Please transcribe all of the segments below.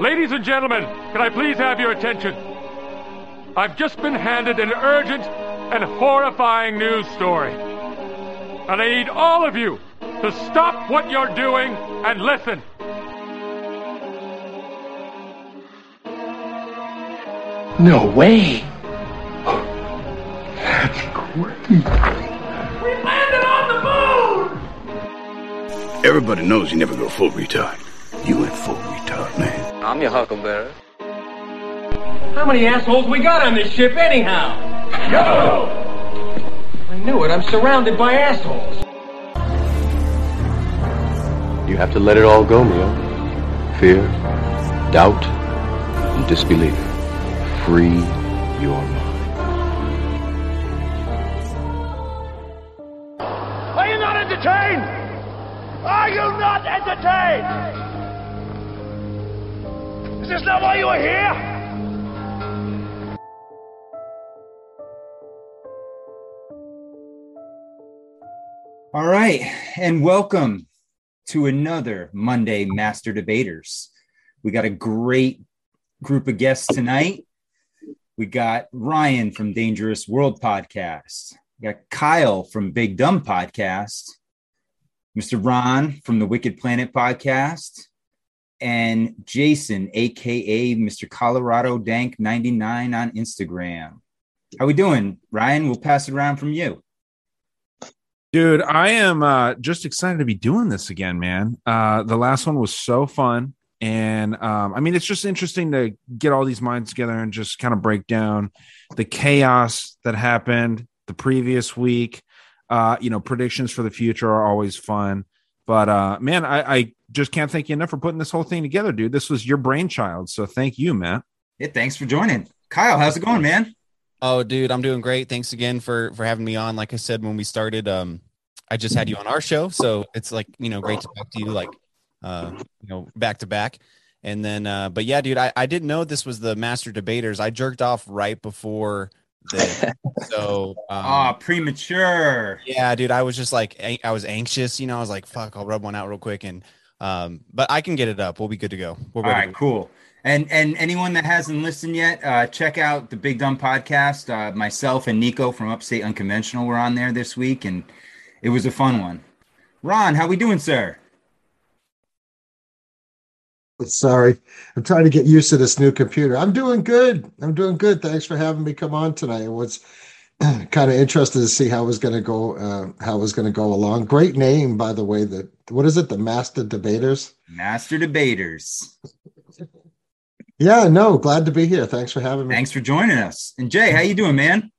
Ladies and gentlemen, can I please have your attention? I've just been handed an urgent and horrifying news story. And I need all of you to stop what you're doing and listen. No way. That's great. We landed on the moon! Everybody knows you never go full retard. I'm your huckleberry. How many assholes we got on this ship anyhow? Go! I knew it. I'm surrounded by assholes. You have to let it all go, Leo. Fear, doubt, and disbelief. Free your mind. This not why you are here? All right, and welcome to another Monday Master Debaters. We got a great group of guests tonight. We got Ryan from Dangerous World Podcast. We got Kyle from Big Dumb Podcast. Mr. Ron from the Wicked Planet Podcast. And Jason, aka Mr. Colorado Dank 99 on Instagram. How we doing, Ryan? We'll pass it around from you. Dude, I am uh, just excited to be doing this again, man. Uh, the last one was so fun. And um, I mean, it's just interesting to get all these minds together and just kind of break down the chaos that happened the previous week. Uh, you know, predictions for the future are always fun. But uh, man, I, I just can't thank you enough for putting this whole thing together, dude. This was your brainchild. So thank you, Mat. Yeah, thanks for joining. Kyle, how's it going, man? Oh, dude, I'm doing great. Thanks again for for having me on. Like I said when we started, um, I just had you on our show, so it's like you know great to talk to you, like uh, you know, back to back. And then, uh, but yeah, dude, I I didn't know this was the master debaters. I jerked off right before the so. Um, Oh, premature. yeah, dude, I was just like I was anxious, you know. I was like, fuck, I'll rub one out real quick, and um, but I can get it up. We'll be good to go. We're All ready. right, cool. And and anyone that hasn't listened yet, uh, check out the Big Dumb podcast. Uh, myself and Nico from Upstate Unconventional were on there this week, and it was a fun one. Ron, how we doing, sir? Sorry, I'm trying to get used to this new computer. I'm doing good. I'm doing good. Thanks for having me come on tonight. I was kind of interested to see how it was going to go. Uh, how it was going to go along. Great name, by the way. The what is it? The Master Debaters. Master Debaters. Yeah, no, glad to be here. Thanks for having me. Thanks for joining us. And Jay, how you doing, man?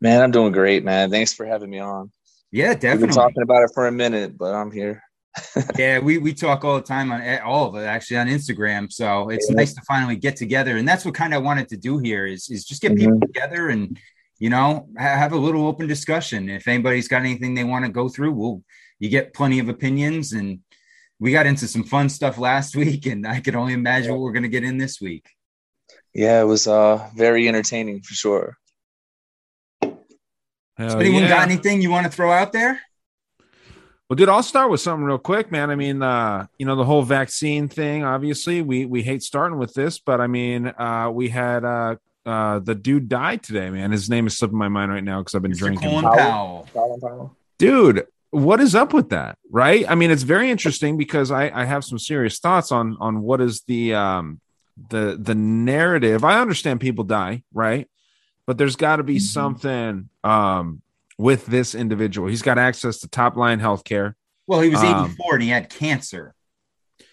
Man, I'm doing great, man. Thanks for having me on. Yeah, We've been definitely. talking about it for a minute, but I'm here. yeah, we we talk all the time on eh, all of it actually on Instagram. So it's Yeah. nice to finally get together, and that's what kind of wanted to do here is is just get people together and you know have a little open discussion. If anybody's got anything they want to go through, we'll you get plenty of opinions, and we got into some fun stuff last week, and I can only imagine what we're gonna get in this week. Yeah, it was uh very entertaining for sure. So anyone got anything you want to throw out there? Well, dude, I'll start with something real quick, man. I mean, uh, you know, the whole vaccine thing, obviously, we we hate starting with this, but I mean, uh, we had uh uh the dude died today, man. His name is slipping my mind right now because I've been Mr. drinking. Colin Powell. Dude, what is up with that? Right? I mean, it's very interesting because I, I have some serious thoughts on on what is the um the the narrative. I understand people die, right? But there's got to be something um with this individual. He's got access to top line healthcare. Well, he was Um, 84 and he had cancer.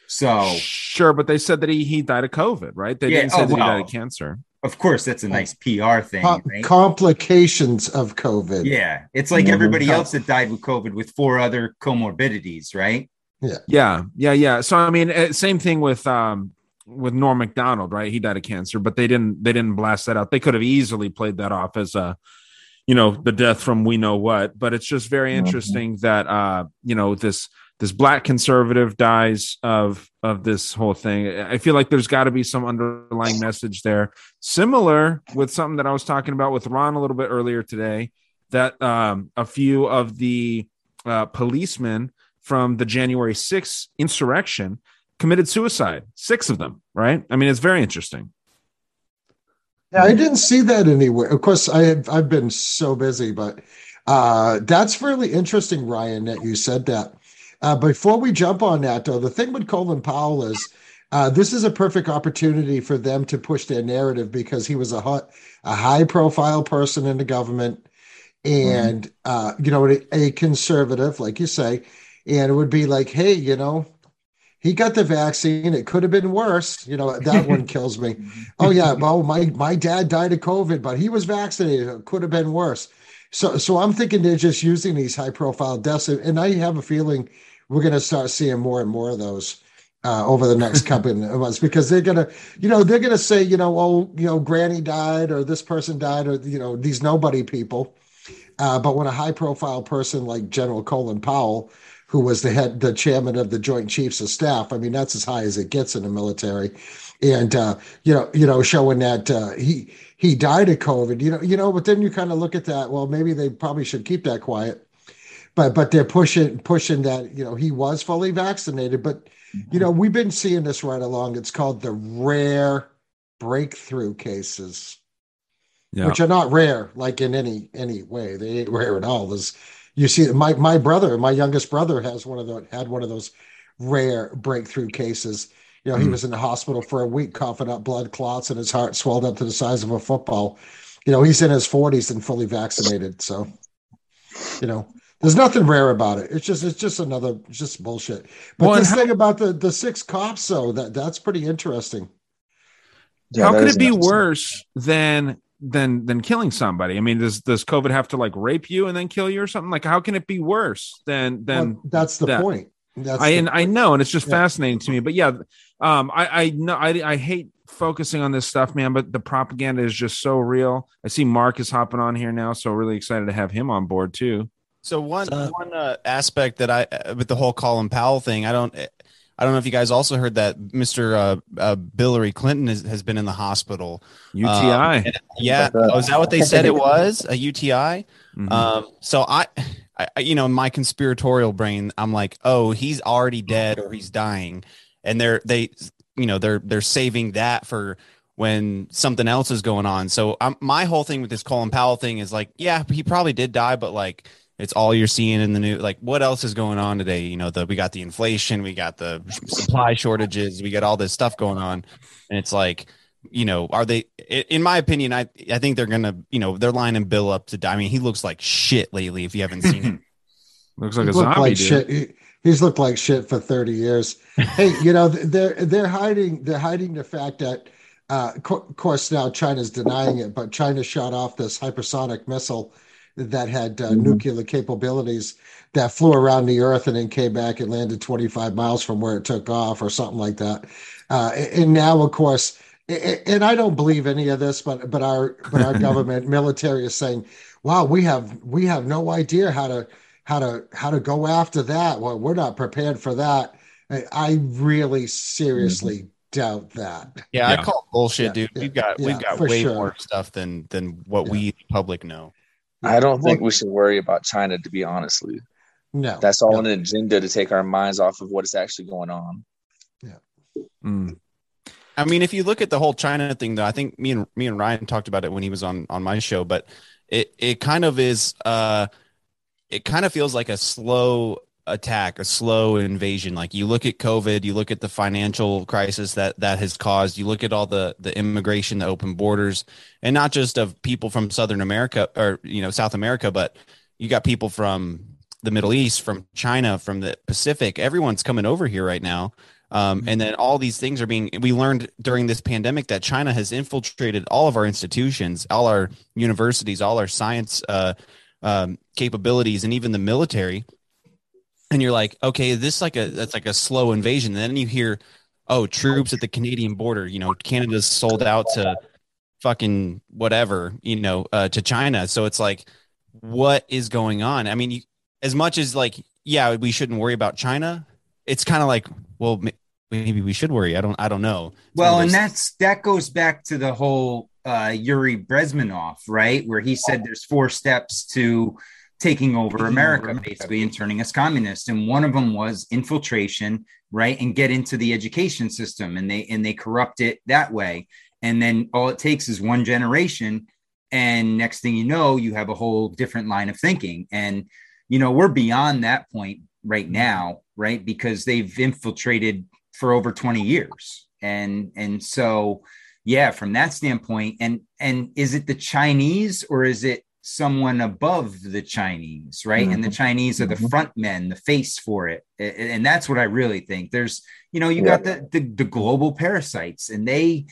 So Sure, but they said that he he died of COVID, right? They Yeah, didn't say oh, that he died of cancer. Of course that's a nice PR thing, Co- right? complications of COVID. Yeah, it's like Mhm. everybody else that died with COVID with four other comorbidities, right? Yeah, yeah, yeah. Yeah. So I mean, eh, same thing with um with Norm Macdonald, right? He died of cancer, but they didn't they didn't blast that out. They could have easily played that off as a you know the death from we know what. But it's just very Mhm. interesting that uh you know this this black conservative dies of of this whole thing. I feel like there's got to be some underlying message there, similar with something that I was talking about with Ron a little bit earlier today. That um, a few of the uh, policemen from the January 6th insurrection committed suicide. Six of them, right? I mean, it's very interesting. Yeah, I didn't see that anywhere. Of course, I have I've been so busy, but uh, that's really interesting, Ryan, that you said that. Uh, before we jump on that, though, the thing with Colin Powell is uh, this is a perfect opportunity for them to push their narrative because he was a hot, a high profile person in the government, and mm-hmm. uh, you know a, a conservative, like you say, and it would be like, hey, you know, he got the vaccine. It could have been worse. You know, that one kills me. Oh yeah, well, my my dad died of COVID, but he was vaccinated. It could have been worse. So so I'm thinking they're just using these high profile deaths, and I have a feeling we're going to start seeing more and more of those uh, over the next couple of months because they're gonna, you know, they're gonna say, you know, oh, you know, Granny died or this person died or you know these nobody people. Uh, but when a high profile person like General Colin Powell who was the head, the chairman of the Joint Chiefs of Staff. I mean, that's as high as it gets in the military, and uh, you know, you know, showing that uh, he he died of COVID. You know, you know, but then you kind of look at that. Well, maybe they probably should keep that quiet, but but they're pushing pushing that. You know, he was fully vaccinated, but you know, we've been seeing this right along. It's called the rare breakthrough cases. Yeah. Which are not rare, like in any any way. They ain't rare at all. There's you see my my brother my youngest brother has one of the had one of those rare breakthrough cases. You know mm. he was in the hospital for a week coughing up blood clots and his heart swelled up to the size of a football. You know he's in his 40s and fully vaccinated so you know there's nothing rare about it. It's just it's just another it's just bullshit. But well, this how, thing about the the six cops though that that's pretty interesting. Yeah, how could it be worse than than than killing somebody. I mean, does does COVID have to like rape you and then kill you or something? Like, how can it be worse than than? Well, that's the that? point. That's I and I know, and it's just yeah. fascinating to me. But yeah, um, I I know I I hate focusing on this stuff, man. But the propaganda is just so real. I see Mark is hopping on here now, so really excited to have him on board too. So one uh, one uh, aspect that I with the whole Colin Powell thing, I don't I don't know if you guys also heard that Mr. Uh, uh, Hillary Clinton is, has been in the hospital. UTI. Um, yeah. Oh, is that what they said it was? A UTI? Mm-hmm. Um, so I, I, you know, in my conspiratorial brain, I'm like, oh, he's already dead or he's dying. And they're, they, you know, they're, they're saving that for when something else is going on. So um, my whole thing with this Colin Powell thing is like, yeah, he probably did die, but like, it's all you're seeing in the news. Like, what else is going on today? You know, the we got the inflation, we got the supply shortages, we got all this stuff going on, and it's like, you know, are they? In my opinion, I I think they're gonna, you know, they're lining Bill up to die. I mean, he looks like shit lately. If you haven't seen him, looks like he's a zombie. Like shit. He, he's looked like shit for thirty years. hey, you know, they're they're hiding they're hiding the fact that. Uh, of course, now China's denying it, but China shot off this hypersonic missile that had uh, mm-hmm. nuclear capabilities that flew around the earth and then came back and landed 25 miles from where it took off or something like that. Uh, and now, of course, and I don't believe any of this, but but our but our government military is saying, "Wow, we have we have no idea how to how to how to go after that. Well, we're not prepared for that." I really seriously mm-hmm. doubt that. Yeah, yeah, I call bullshit, dude. Yeah, we've got yeah, we've got way sure. more stuff than than what we the public know. I don't think we should worry about China, to be honestly. No, that's all no. an agenda to take our minds off of what is actually going on. Yeah. Mm. I mean, if you look at the whole China thing, though, I think me and me and Ryan talked about it when he was on on my show, but it it kind of is. uh It kind of feels like a slow attack, a slow invasion. Like you look at COVID, you look at the financial crisis that that has caused. You look at all the the immigration, the open borders, and not just of people from Southern America or you know South America, but you got people from the Middle East, from China, from the Pacific. Everyone's coming over here right now. Um, and then all these things are being we learned during this pandemic that china has infiltrated all of our institutions all our universities all our science uh, um, capabilities and even the military and you're like, okay, this is like a that's like a slow invasion. And then you hear, oh, troops at the Canadian border. You know, Canada's sold out to fucking whatever, you know, uh, to China. So it's like, what is going on? I mean, you, as much as like, yeah, we shouldn't worry about China. It's kind of like, well, maybe we should worry. I don't, I don't know. It's well, and that's that goes back to the whole uh, Yuri Bezmenov, right, where he said there's four steps to taking over America, basically, and turning us communist. And one of them was infiltration, right, and get into the education system, and they and they corrupt it that way. And then all it takes is one generation, and next thing you know, you have a whole different line of thinking. And you know, we're beyond that point right mm-hmm. now, right, because they've infiltrated for over twenty years, and and so yeah, from that standpoint, and and is it the Chinese or is it someone above the Chinese, right? Mm-hmm. And the mm-hmm. Chinese are the mm-hmm. front men, the face for it. And that's what I really think. There's, you know, you yeah. got the, the, the global parasites and they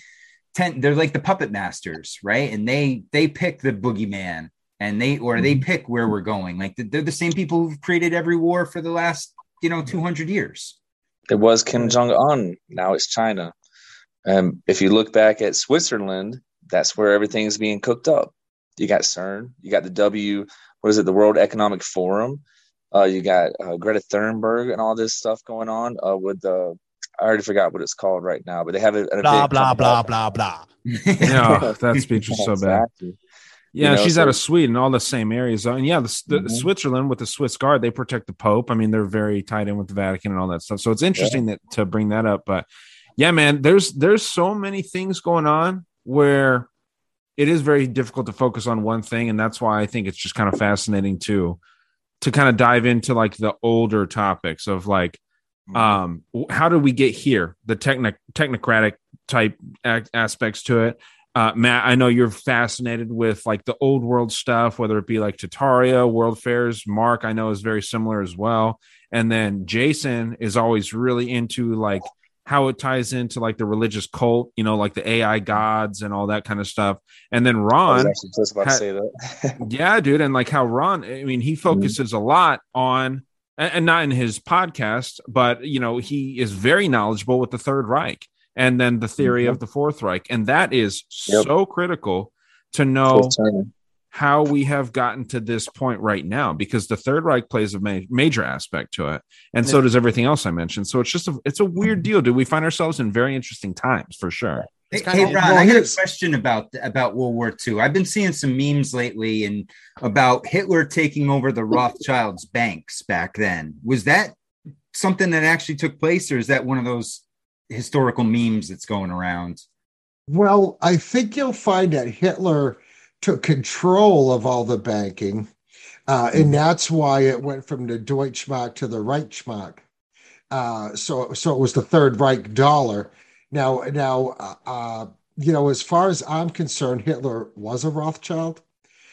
tend they're like the puppet masters, right? And they they pick the boogeyman and they or they mm-hmm. pick where we're going. Like they're the same people who've created every war for the last, you know, 200 years. It was Kim Jong Un. Now it's China. Um, if you look back at Switzerland, that's where everything's being cooked up you got CERN, you got the W, what is it, the World Economic Forum, uh, you got uh, Greta Thunberg and all this stuff going on uh, with the. I already forgot what it's called right now, but they have it. Blah blah blah blah blah. yeah, that speech was so exactly. bad. Yeah, you know, she's so, out of Sweden, all the same areas. And yeah, the, the mm-hmm. Switzerland with the Swiss Guard, they protect the Pope. I mean, they're very tied in with the Vatican and all that stuff. So it's interesting yeah. that to bring that up. But yeah, man, there's there's so many things going on where it is very difficult to focus on one thing and that's why i think it's just kind of fascinating too to kind of dive into like the older topics of like mm-hmm. um how did we get here the technic technocratic type aspects to it uh, Mat, I know you're fascinated with like the old world stuff, whether it be like Tartaria, World Fairs. Mark, I know is very similar as well. And then Jason is always really into like how it ties into like the religious cult, you know, like the AI gods and all that kind of stuff. And then Ron, just about to say that. yeah, dude, and like how Ron, I mean, he mm-hmm. focuses mm-hmm. a lot on, and not in his podcast, but you know, he is very knowledgeable with the Third Reich and then the theory mm-hmm. of the Fourth Reich, and that is yep. so critical to know how we have gotten to this point right now because the third reich plays a ma- major aspect to it and so does everything else i mentioned. So it's just a it's a weird mm-hmm. deal. Do we find ourselves in very interesting times? For sure. Hey, hey ron i got a question about about world war ii i've been seeing some memes lately and about hitler taking over the rothschilds banks back then. Was that something that actually took place or is that one of those historical memes that's going around? Well i think you'll find that hitler took control of all the banking. Uh, and mm-hmm. that's why it went from the Deutschmark to the Reichsmark. Uh, so, so it was the Third Reich dollar. Now, now, uh, uh you know, as far as I'm concerned, Hitler was a Rothschild.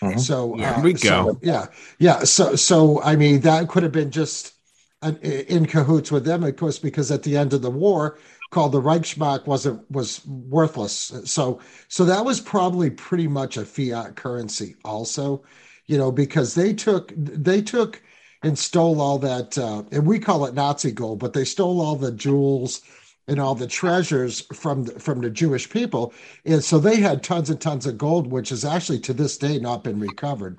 Mm-hmm. So yeah, uh, we go. So, yeah, yeah. So, so I mean, that could have been just an, in cahoots with them, of course, because at the end of the war, called the Reichsmark wasn't was worthless. So so that was probably pretty much a fiat currency also, you know, because they took they took and stole all that uh, and we call it Nazi gold, but they stole all the jewels and all the treasures from the, from the Jewish people, and so they had tons and tons of gold, which has actually to this day not been recovered.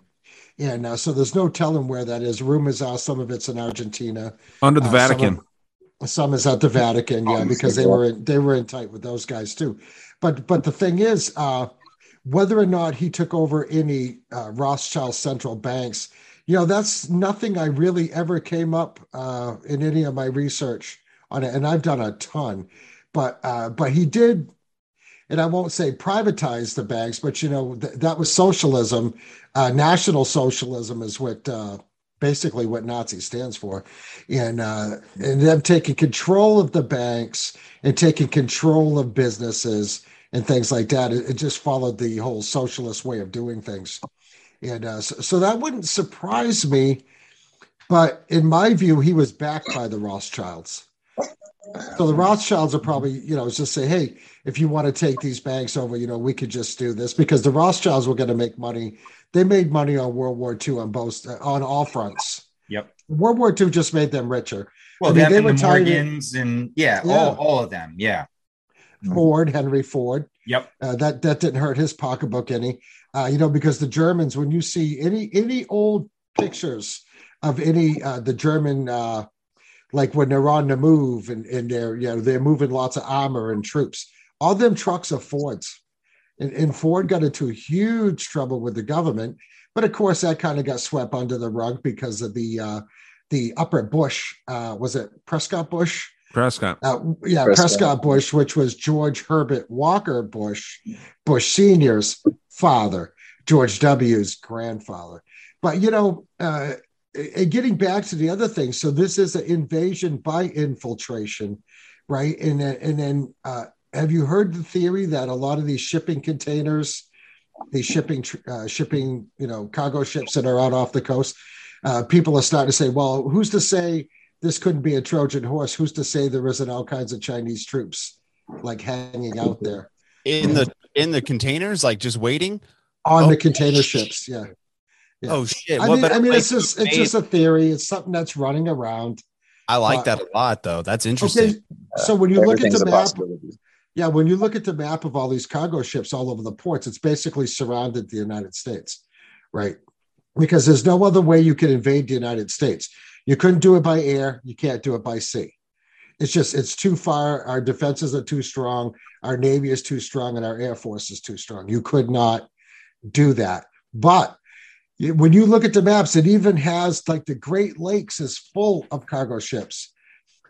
And uh, so there's no telling where that is. Rumors are some of it's in Argentina, under the uh, Vatican. Of, some is at the Vatican, yeah, because they were in, they were in tight with those guys too. But but the thing is, uh, whether or not he took over any uh, Rothschild central banks, you know, that's nothing I really ever came up uh, in any of my research on it, and I've done a ton. But uh, but he did, and I won't say privatize the banks, but you know th- that was socialism. Uh, national socialism is what uh, basically what Nazi stands for, and uh, and them taking control of the banks and taking control of businesses and things like that. It, it just followed the whole socialist way of doing things, and uh, so, so that wouldn't surprise me. But in my view, he was backed by the Rothschilds. So the Rothschilds are probably, you know, just say, hey, if you want to take these banks over, you know, we could just do this because the Rothschilds were going to make money they made money on World War II on both on all fronts. Yep. World War II just made them richer. Well, I mean, they were the Morgans and yeah, yeah, all all of them. Yeah. Ford, Henry Ford. Yep. Uh, that that didn't hurt his pocketbook any. Uh, you know, because the Germans, when you see any any old pictures of any uh, the German, uh, like when they're on the move and, and they're you know they're moving lots of armor and troops, all them trucks are Fords. And, and Ford got into huge trouble with the government But of course, that kind of got swept under the rug because of the uh, the upper Bush. Uh, was it Prescott Bush? Prescott. Uh, yeah, Prescott. Prescott. Bush, which was George Herbert Walker Bush, Bush Senior's father, George W.'s grandfather. But you know, uh, and getting back to the other thing, so this is an invasion by infiltration, right? And then, and then, uh, have you heard the theory that a lot of these shipping containers, these shipping uh, shipping, you know, cargo ships that are out off the coast, uh, people are starting to say, well, who's to say this couldn't be a Trojan horse? Who's to say there isn't all kinds of Chinese troops like hanging out there in the in the containers, like just waiting. on Oh, the container ships? Yeah. Yeah. Oh shit! I mean, better I mean, it's just it's invade? just a theory. It's something that's running around. I like uh, that a lot, though. That's interesting. Okay, so when you look at the a map, possibility. Yeah, when you look at the map of all these cargo ships all over the ports, it's basically surrounded the United States, right? Because there's no other way you can invade the United States. You couldn't do it by air. You can't do it by sea. It's just it's too far. Our defenses are too strong. Our navy is too strong, and our air force is too strong. You could not do that. But when you look at the maps, it even has like the Great Lakes is full of cargo ships.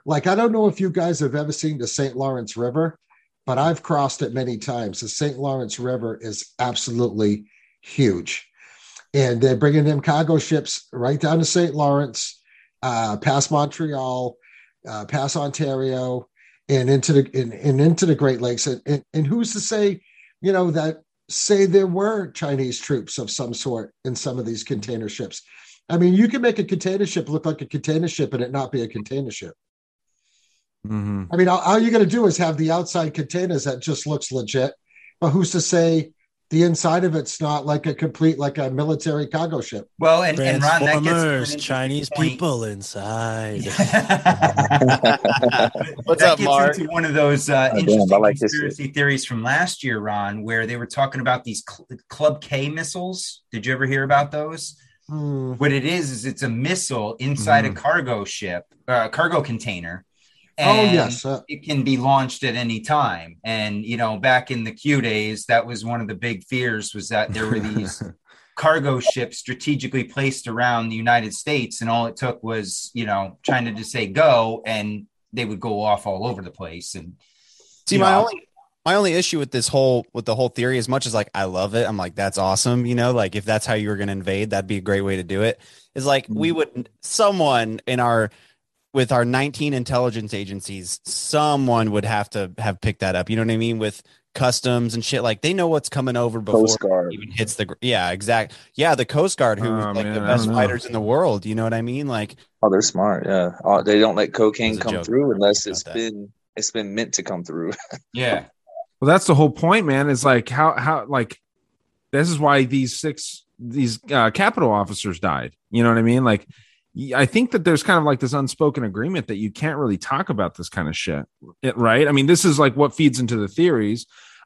Like I don't know if you guys have ever seen the St. Lawrence River, but I've crossed it many times. The St. Lawrence River is absolutely huge, and they're bringing them cargo ships right down to St. Lawrence, uh, past Montreal, uh, past Ontario, and into the and, and into the Great Lakes. And, and and who's to say, you know, that say there were Chinese troops of some sort in some of these container ships? I mean, you can make a container ship look like a container ship and it not be a container ship. Mhm. I mean, all, all you're going to do is have the outside containers that just looks legit, but who's to say the inside of it's not like a complete, like a military cargo ship? Well, and, and Ron, that gets Transformers, Chinese point. people inside. What's that up, gets Mark? into one of those uh, Oh, interesting I like conspiracy theories from last year, Ron, where they were talking about these Cl- Club K missiles. Did you ever hear about those? Hmm. What it is is it's a missile inside a cargo ship, uh, cargo container. Oh, yes, uh, it can be launched at any time. And you know, back in the Q days, that was one of the big fears was that there were these cargo ships strategically placed around the United States, and all it took was you know China to say go, and they would go off all over the place. And See, my know, only my only issue with this whole with the whole theory, as much as like I love it, I'm like that's awesome. You know, like if that's how you were going to invade, that'd be a great way to do it. Is like we would someone in our with our 19 intelligence agencies, someone would have to have picked that up. You know what I mean? With customs and shit, like they know what's coming over before Coast it even hits the yeah exact yeah the Coast Guard who Oh, like man, the best fighters in the world. You know what I mean? Like Oh, they're smart. Yeah, oh, they don't let cocaine come joke. through unless About it's that. been it's been meant to come through. yeah, Well, that's the whole point, man. Is like how how like this is why these six these uh, Capitol officers died. You know what I mean? Like, y- I think that there's kind of like this unspoken agreement that you can't really talk about this kind of shit, right? I mean, this is like what feeds into the theories.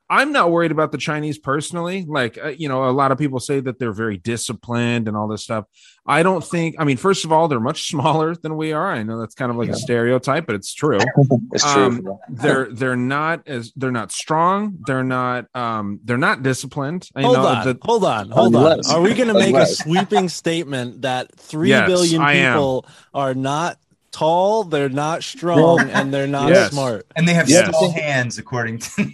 I'm not worried about the Chinese personally. Like, uh, you know, a lot of people say that they're very disciplined and all this stuff. I don't think. I mean, first of all, they're much smaller than we are. I know that's kind of like a stereotype, but it's true It's true. um, they're they're not as they're not strong. They're not um they're not disciplined. I Hold know on, that hold on, hold on. Are we going to make a sweeping statement that three Yes, billion people are not tall, they're not strong, and they're not Yes. smart? and they have Yes. small hands, according to.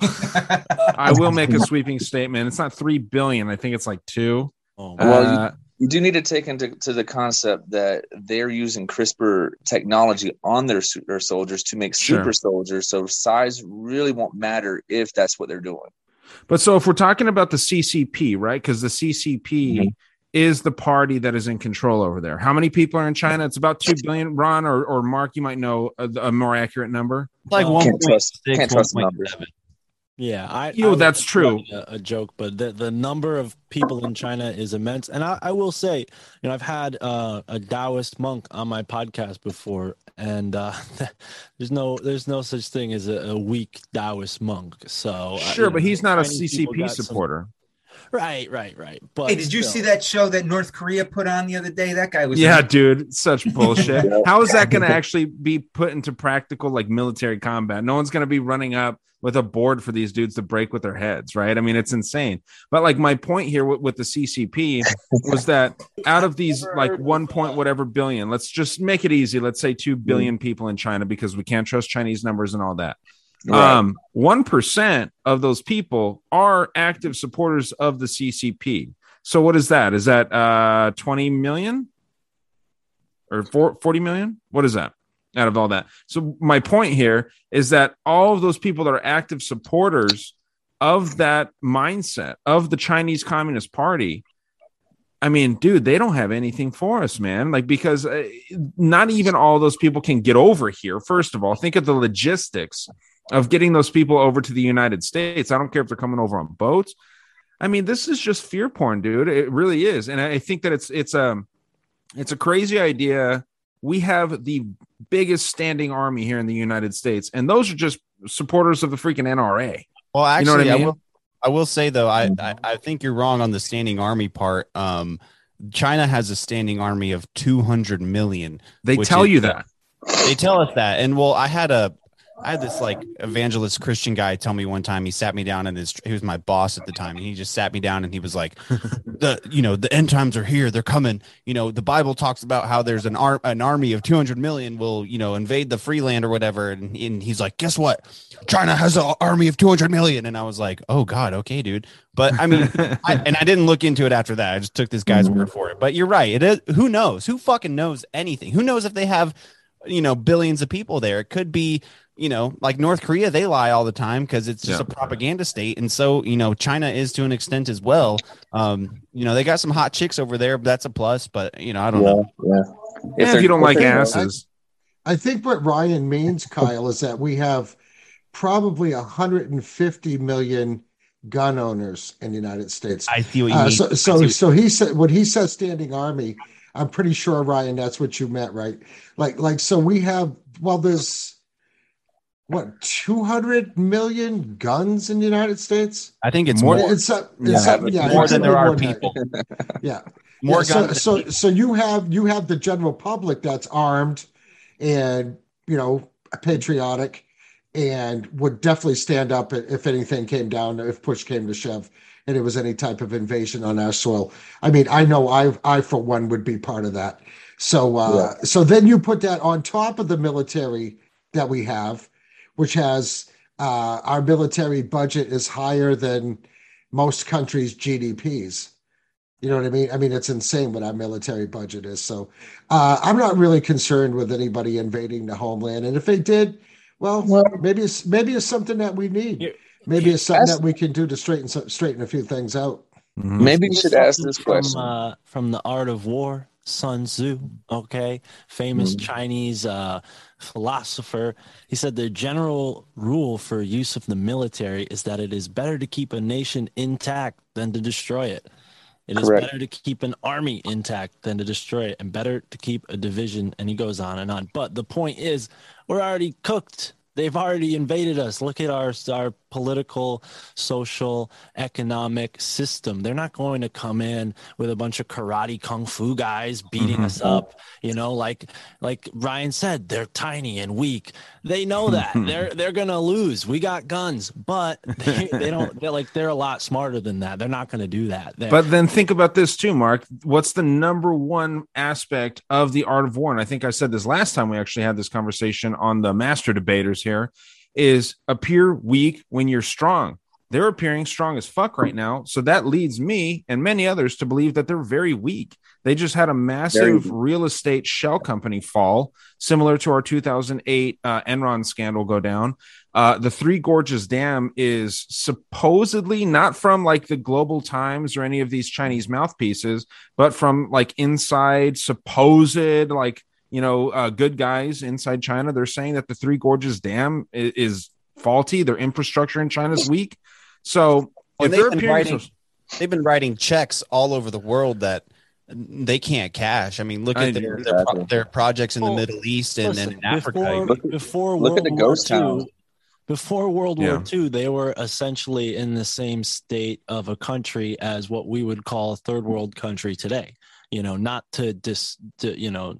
I will make a sweeping statement. It's not three billion. I think it's like two. Oh, Uh, Well, you- You do need to take into to the concept that they're using CRISPR technology on their, super soldiers to make Sure. super soldiers. So size really won't matter if that's what they're doing. but so if we're talking about the CCP, right? Because the CCP Mhm. Is the party that is in control over there. How many people are in China? It's about two billion. Ron or, or Mark, you might know a, a more accurate number. like Well, one Can't trust, six, can't trust the 1.7. numbers. Yeah, I. You know, I that's true. A, a joke, but the the number of people in China is immense, and I, I will say, you know, I've had uh, a Taoist monk on my podcast before, and uh, there's no there's no such thing as a, a weak Taoist monk. So uh, Sure, you but know, he's not a Chinese CCP got some- supporter. Right, right, right. But Hey, did you still. see that show that North Korea put on the other day? That guy was Yeah, dude, such bullshit. How is that going to actually be put into practical like military combat? No one's going to be running up with a board for these dudes to break with their heads, right? I mean, it's insane. But like my point here with, with the CCP was that out of these like one point whatever billion, let's just make it easy. Let's say two billion mm. people in China because we can't trust Chinese numbers and all that. Right. Um, one percent of those people are active supporters of the CCP. So what is that? Is that uh 20 million or 40 million? What is that out of all that? So my point here is that all of those people that are active supporters of that mindset of the Chinese Communist Party I mean, dude, they don't have anything for us, man. Like, because uh, not even all those people can get over here. First of all, think of the logistics of getting those people over to the United States. I don't care if they're coming over on boats. I mean, this is just fear porn, dude. It really is, and I think that it's it's a it's a crazy idea. We have the biggest standing army here in the United States, and those are just supporters of the freaking NRA. Well, You actually, know what I I, will. I will say though, I, I I think you're wrong on the standing army part. Um, China has a standing army of 200 million. They tell is- you that. They tell us that, and well, I had a. I had this like evangelist Christian guy tell me one time. He sat me down and his he was my boss at the time, and he just sat me down and he was like, "the you know the end times are here. They're coming. You know the Bible talks about how there's an ar- an army of 200 million will you know invade the free land or whatever." And, and he's like, "Guess what? China has an army of 200 million. And I was like, "Oh God, okay, dude." But I mean, I, and I didn't look into it after that. I just took this guy's word for it. But you're right. It is. Who knows? Who fucking knows anything? Who knows if they have, you know, billions of people there? It could be, you know, like North Korea. They lie all the time because it's just Yeah. a propaganda state, and so you know, China is to an extent as well. Um, you know, they got some hot chicks over there. But that's a plus. But you know, I don't yeah, know. yeah. Yeah, if you don't like asses, I think what Ryan means, Kyle, is that we have probably 150 million gun owners in the United States. I see what you Uh, mean. so, so, what- so he said when he says standing army, I'm pretty sure Ryan, that's what you meant, right? Like, like, so we have well, there's what 200 million guns in the United States. I think it's More- more, It's, Yeah, it's uh, but yeah, more than there more are than people. Yeah, More yeah, so, guns. so so you have you have the general public that's armed and you know patriotic and would definitely stand up if anything came down if push came to shove and it was any type of invasion on our soil. I mean i know i i for one would be part of that. So uh so then you put that on top of the military that we have which has uh our military budget is higher than most countries gdps you know what I mean? I mean, it's insane what our military budget is. So uh, I'm not really concerned with anybody invading the homeland. And if they did, well, Well- maybe it's maybe it's something that we need. Yeah. Maybe it's something That's- that we can do to straighten straighten a few things out. Mhm. Maybe you should ask something this from, question. uh, from the Art of War, Sun Tzu. Okay, famous Chinese uh, philosopher. He said the general rule for use of the military is that it is better to keep a nation intact than to destroy it. It is Correct. better to keep an army intact than to destroy it, and better to keep a division. And he goes on and on. But the point is, we're already cooked. They've already invaded us. Look at our our political, social, economic system. They're not going to come in with a bunch of karate kung fu guys beating Mhm. us up. You know, like like Ryan said, they're tiny and weak. They know that they're they're gonna lose. We got guns, but they, they don't. They're like they're a lot smarter than that. They're not going to do that. They're, But then think about this too, Mark. What's the number one aspect of the art of war? And I think I said this last time we actually had this conversation on the master debaters here is appear weak when you're strong. They're appearing strong as fuck right now. So that leads me and many others to believe that they're very weak. They just had a massive real estate shell company fall, similar to our 2008 uh, Enron scandal go down. Uh, the Three Gorges Dam is supposedly not from like the Global Times or any of these Chinese mouthpieces, but from like inside supposed like you know uh, good guys inside China. They're saying that the Three Gorges Dam is, is faulty. Their infrastructure in China is weak. So Well, if they've been writing- so- they've been writing checks all over the world that they can't cash. I mean, look I at their their, pro- their projects in the Well, Middle East and, and in Africa. before, Look at- before look at World the War ghost II, towns. Before World Yeah. War II, they were essentially in the same state of a country as what we would call a third world country today. You know, not to dis, to, you know,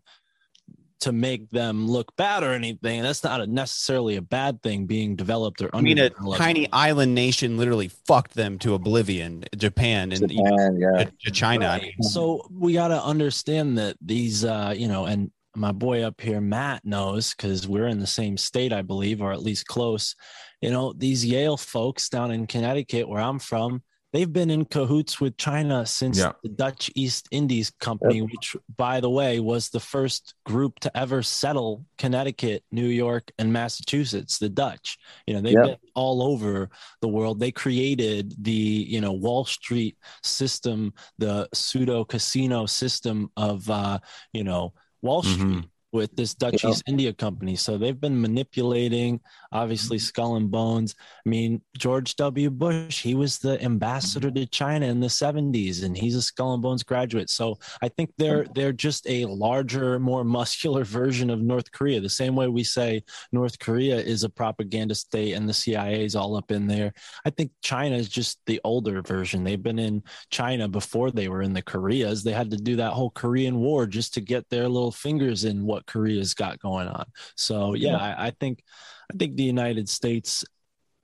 to make them look bad or anything. That's not a, necessarily a bad thing being developed or I mean, a tiny island nation literally fucked them to oblivion. Japan and you know, yeah. to, to China. I mean, so we got to understand that these uh you know and my boy up here mat knows because we're in the same state i believe or at least close you know these yale folks down in connecticut where i'm from they've been in cahoots with china since Yeah. the dutch east indies company which by the way was the first group to ever settle connecticut new york and massachusetts the dutch you know they've Yeah. been all over the world they created the you know wall street system the pseudo casino system of uh you know wall street Mhm. With this dutch Yeah. east india company. So they've been manipulating obviously mm-hmm. skull and bones. I mean george w. Bush he was the ambassador mm-hmm. to china in the 70s and he's a skull and bones graduate. So i think they're mm-hmm. they're just a larger more muscular version of north korea. The same way we say north korea is a propaganda state and the cia is all up in there. I think china is just the older version. They've been in china before they were in the koreas. They had to do that whole korean war just to get their little fingers in what korea's got going on. So yeah. I, I think i think the united states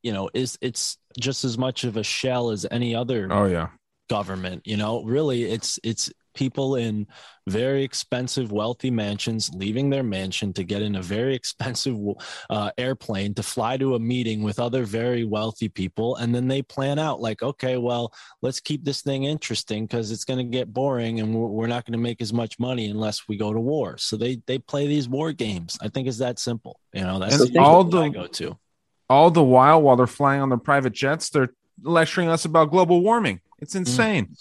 you know is it's just as much of a shell as any other Oh yeah. government you know? Really it's it's people in very expensive wealthy mansions leaving their mansion to get in a very expensive uh, airplane to fly to a meeting with other very wealthy people and then they plan out like okay well let's keep this thing interesting because it's going to get boring and we're, not going to make as much money unless we go to war. So they they play these war games. I think it's that simple you know that's the all example I the- go to. All the while, while they're flying on their private jets, they're lecturing us about global warming. It's insane.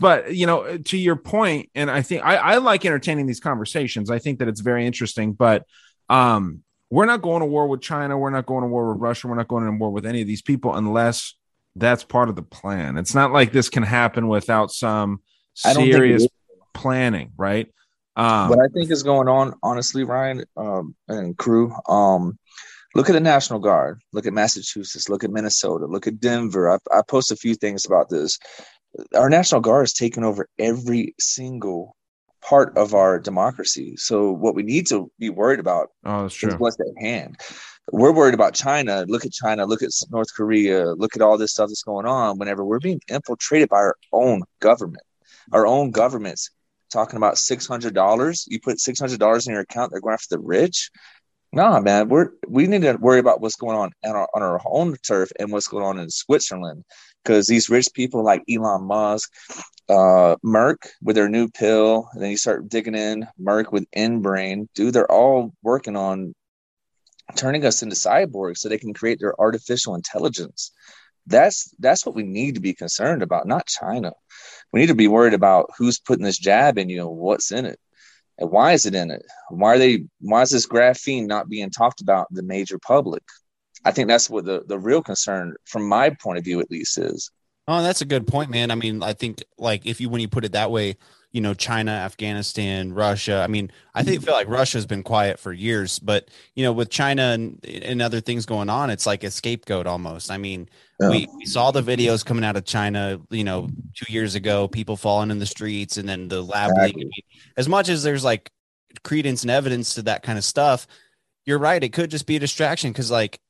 but you know, to your point, and I think I, I like entertaining these conversations. I think that it's very interesting. But um, we're not going to war with China. We're not going to war with Russia. We're not going to war with any of these people unless that's part of the plan. It's not like this can happen without some I don't think it serious planning, right? Um, what I think is going on, honestly, Ryan um, and crew, um, look at the National Guard. Look at Massachusetts. Look at Minnesota. Look at Denver. I, I post a few things about this. Our National Guard is taking over every single part of our democracy. So what we need to be worried about oh, is what's at hand. We're worried about China. Look at China. Look at North Korea. Look at all this stuff that's going on. Whenever we're being infiltrated by our own government, our own governments talking about six hundred dollars. You put six hundred dollars in your account, they're going after the rich. No, man, we're we need to worry about what's going on on our, on our own turf and what's going on in Switzerland, because these rich people like Elon Musk, uh, Merck with their new pill, and then you start digging in Merck with InBrain, dude, they're all working on turning us into cyborgs so they can create their artificial intelligence. That's that's what we need to be concerned about, not China. We need to be worried about who's putting this jab in you and what's in it. And why is it in it? Why are they why is this graphene not being talked about in the major public? I think that's what the, the real concern from my point of view at least is. Oh, that's a good point, man. I mean, I think like if you when you put it that way, you know, China, Afghanistan, Russia. I mean, I think feel like Russia's been quiet for years, but you know, with China and, and other things going on, it's like a scapegoat almost. I mean, Yeah. we, we saw the videos coming out of China, you know, two years ago, people falling in the streets, and then the lab leak. Exactly. mean, as much as there's like credence and evidence to that kind of stuff, you're right. It could just be a distraction because, like,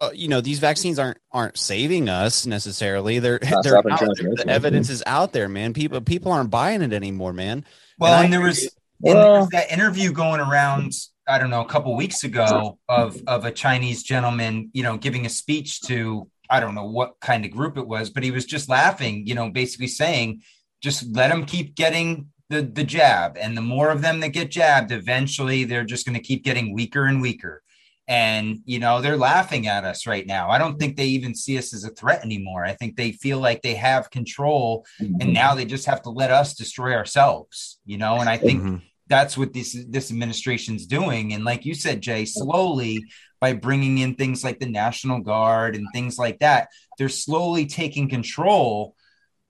uh, you know, these vaccines aren't aren't saving us necessarily. They're Not they're out there. transmission. The evidence is out there, man. People people aren't buying it anymore, man. Well, And I there agree. was and there was that interview going around. I don't know, a couple weeks ago of of a Chinese gentleman, you know, giving a speech to I don't know what kind of group it was, but he was just laughing, you know, basically saying, just let them keep getting the the jab, and the more of them that get jabbed, eventually they're just going to keep getting weaker and weaker. And you know they're laughing at us right now. I don't think they even see us as a threat anymore. I think they feel like they have control and now they just have to let us destroy ourselves you know and i think Mhm. that's what this this administration's doing and like you said jay slowly by bringing in things like the national guard and things like that they're slowly taking control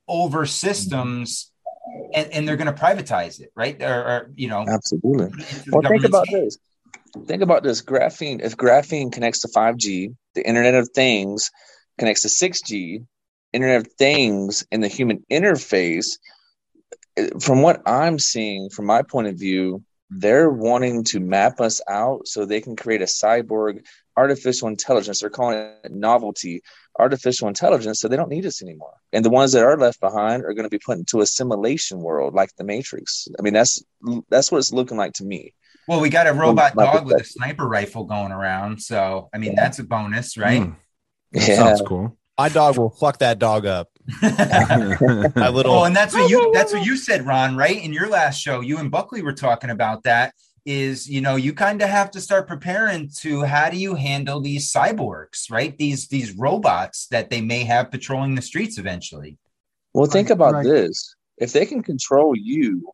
over systems and, and they're going to privatize it right or, or you know Absolutely. put it into the Well, think about this. Think about this. Graphene, if graphene connects to 5G the Internet of Things connects to 6G, Internet of Things and the human interface. Eh, from what I'm seeing, from my point of view, they're wanting to map us out so they can create a cyborg artificial intelligence. They're calling it novelty artificial intelligence, so they don't need us anymore. And the ones that are left behind are going to be put into a simulation world like the Matrix. I mean, that's that's what it's looking like to me. Well, we got a robot dog with a sniper rifle going around, so I mean that's a bonus, right? Mm. yeah. Sounds cool. My dog will fuck that dog up. My little. Oh, and that's what you that's what you said, Ron. Right in your last show, you and Buckley were talking about that. Is you know you kind of have to start preparing to how do you handle these cyborgs, right? These these robots that they may have patrolling the streets eventually. Well, think about right. this: if they can control you,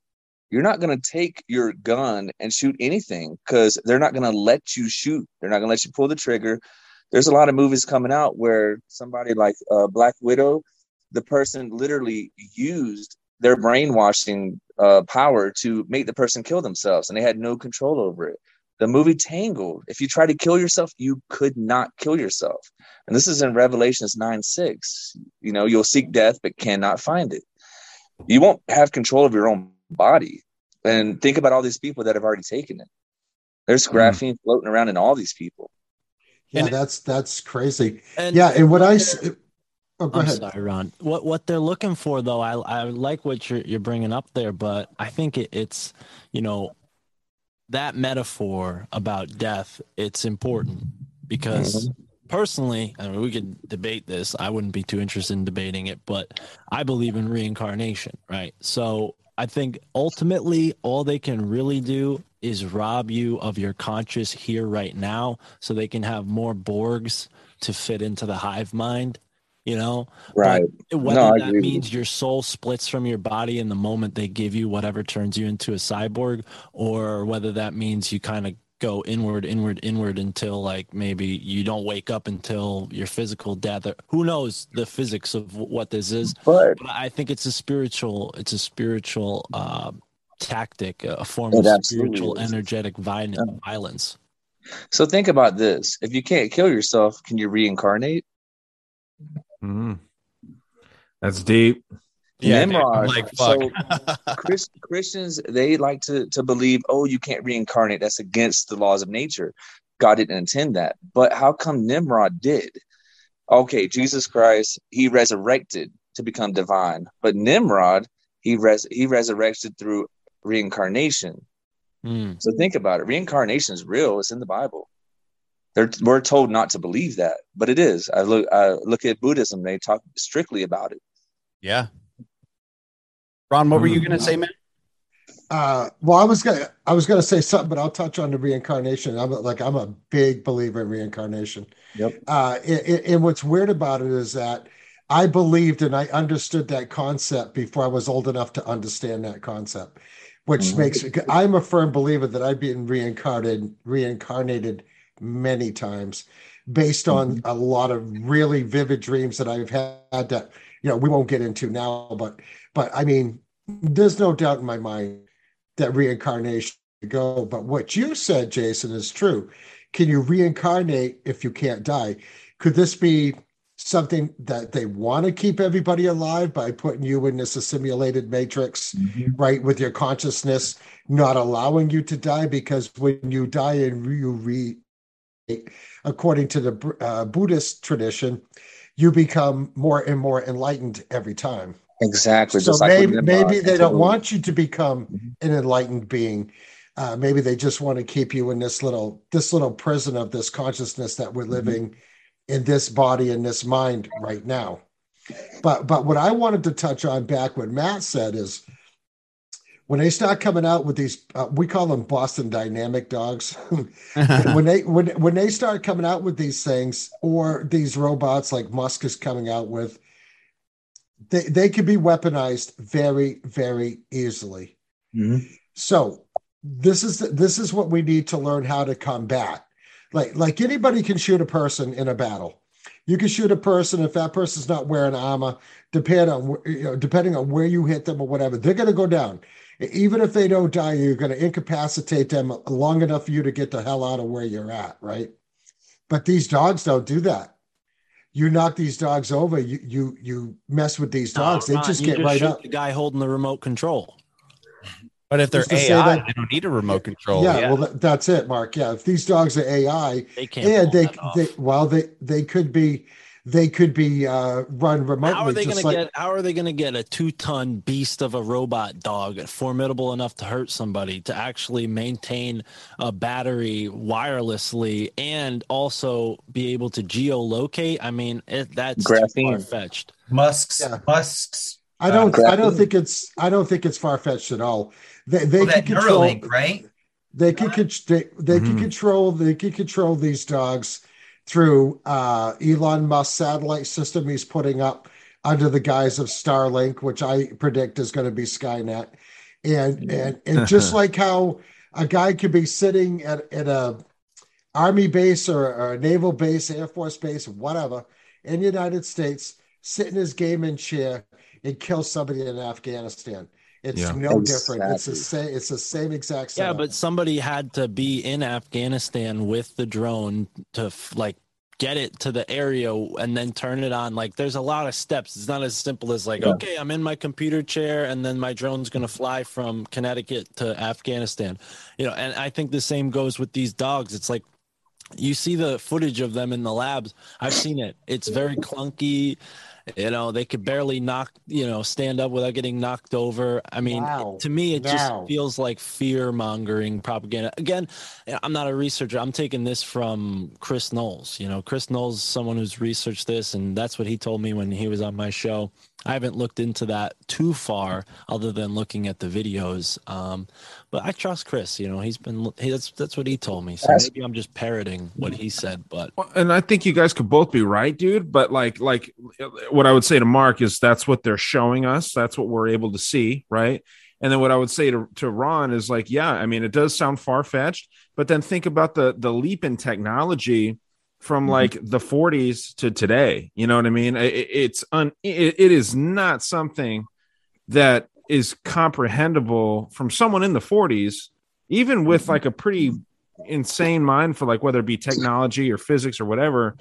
you're not going to take your gun and shoot anything because they're not going to let you shoot. They're not going to let you pull the trigger. There's a lot of movies coming out where somebody like uh, Black Widow, the person literally used their brainwashing uh, power to make the person kill themselves, and they had no control over it. The movie Tangled. If you try to kill yourself, you could not kill yourself. And this is in Revelations 9 6. You know, you'll seek death, but cannot find it. You won't have control of your own body. And think about all these people that have already taken it. There's hmm. graphene mm. floating around in all these people. Yeah, and, that's that's crazy. And, yeah, and what I oh, go I'm ahead. sorry, Ron. What what they're looking for though, I I like what you're you're bringing up there, but I think it, it's you know that metaphor about death. It's important because mm-hmm. personally, I mean, we could debate this. I wouldn't be too interested in debating it, but I believe in reincarnation, right? So I think ultimately all they can really do is rob you of your conscious here right now so they can have more Borgs to fit into the hive mind, you know? Right. But whether no, that means your soul splits from your body in the moment they give you whatever turns you into a cyborg, or whether that means you kind of go inward, inward, inward until like maybe you don't wake up until your physical death. Or, who knows the physics of what this is? But, but I think it's a spiritual. It's a spiritual uh, tactic, a form of spiritual is. energetic violence. So think about this: if you can't kill yourself, can you reincarnate? Mm. That's deep yeah, Nimrod. Like, so Chris, Christians they like to to believe, oh, you can't reincarnate. That's against the laws of nature. God didn't intend that. But how come Nimrod did? Okay, Jesus Christ, he resurrected to become divine, but Nimrod, he res he resurrected through reincarnation. Mm. So think about it. Reincarnation is real. It's in the Bible. They're, we're told not to believe that, but it is. I look I look at Buddhism. They talk strictly about it. Yeah, Ron, what were you going to say, man? Uh, well, I was gonna, I was gonna say something, but I'll touch on the reincarnation. I'm like, I'm a big believer in reincarnation. Yep. Uh, and, and what's weird about it is that I believed and I understood that concept before I was old enough to understand that concept, which mm-hmm. makes I'm a firm believer that I've been reincarnated, reincarnated many times, based on mm-hmm. a lot of really vivid dreams that I've had that you know we won't get into now, but but I mean, there's no doubt in my mind that reincarnation go. But what you said, Jason, is true. Can you reincarnate if you can't die? Could this be something that they want to keep everybody alive by putting you in this simulated matrix, mm-hmm. right, with your consciousness not allowing you to die? Because when you die and you re, according to the uh, Buddhist tradition, you become more and more enlightened every time. Exactly. So maybe like maybe they don't want you to become mm-hmm. an enlightened being. Uh, maybe they just want to keep you in this little this little prison of this consciousness that we're mm-hmm. living mm-hmm. in this body and this mind right now. But but what I wanted to touch on back what Mat said is when they start coming out with these uh, we call them Boston dynamic dogs when they when when they start coming out with these things or these robots like Musk is coming out with they, they can be weaponized very, very easily. Mm-hmm. So this is the, this is what we need to learn how to combat. Like like anybody can shoot a person in a battle. You can shoot a person if that person's not wearing armor. Depend on you know, depending on where you hit them or whatever, they're going to go down. Even if they don't die, you're going to incapacitate them long enough for you to get the hell out of where you're at, right? But these dogs don't do that. You knock these dogs over, you you you mess with these dogs, No, they Ron, just you get right shoot up. The guy holding the remote control. But if they're Just to AI, that- they don't need a remote control. Yeah, well, that, that's it, Mark. Yeah, if these dogs are AI, They can't. and they that they well they they could be they could be uh run remotely. How are they going just to get? How are they going to get a two-ton beast of a robot dog, formidable enough to hurt somebody, to actually maintain a battery wirelessly and also be able to geolocate? I mean, it, that's far fetched. Musk's Yeah. Musk's I don't. Uh, I don't think it's. I don't think it's far fetched at all. They they well, can that control. Neuralink, right? They can. con- They, they can Mhm. control. They can control these dogs through uh, Elon Musk satellite system he's putting up under the guise of Starlink, which I predict is going to be Skynet, and and and just like how a guy could be sitting at at a army base or, or a naval base, air force base, whatever, in the United States, sit in his gaming chair and kill somebody in Afghanistan. It's Yeah. no different. It's the same. It's the same exact. Yeah, but somebody had to be in Afghanistan with the drone to like get it to the area and then turn it on. Like there's a lot of steps. It's not as simple as like, Yeah. okay, I'm in my computer chair and then my drone's going to fly from Connecticut to Afghanistan. You know, and I think the same goes with these dogs. It's like you see the footage of them in the labs. I've seen it. It's very clunky. You know, they could barely knock, you know, stand up without getting knocked over. I mean, Wow. to me, it Wow. just feels like fear mongering propaganda. Again, I'm not a researcher. I'm taking this from Chris Knowles. You know, Chris Knowles, someone who's researched this, and that's what he told me when he was on my show. I haven't looked into that too far, other than looking at the videos. Um, but I trust Chris. You know, he's been he, that's that's what he told me. So maybe I'm just parroting what he said, but Well, and I think you guys could both be right, dude. But like, like what I would say to Mark is that's what they're showing us. That's what we're able to see, right? And then what I would say to, to Ron is like, yeah, I mean, it does sound far fetched, but then think about the the leap in technology from like the 40s to today. You know what I mean? It, it's un, it, it is not something that is comprehensible from someone in the 40s, even with like a pretty insane mind for like whether it be technology or physics or whatever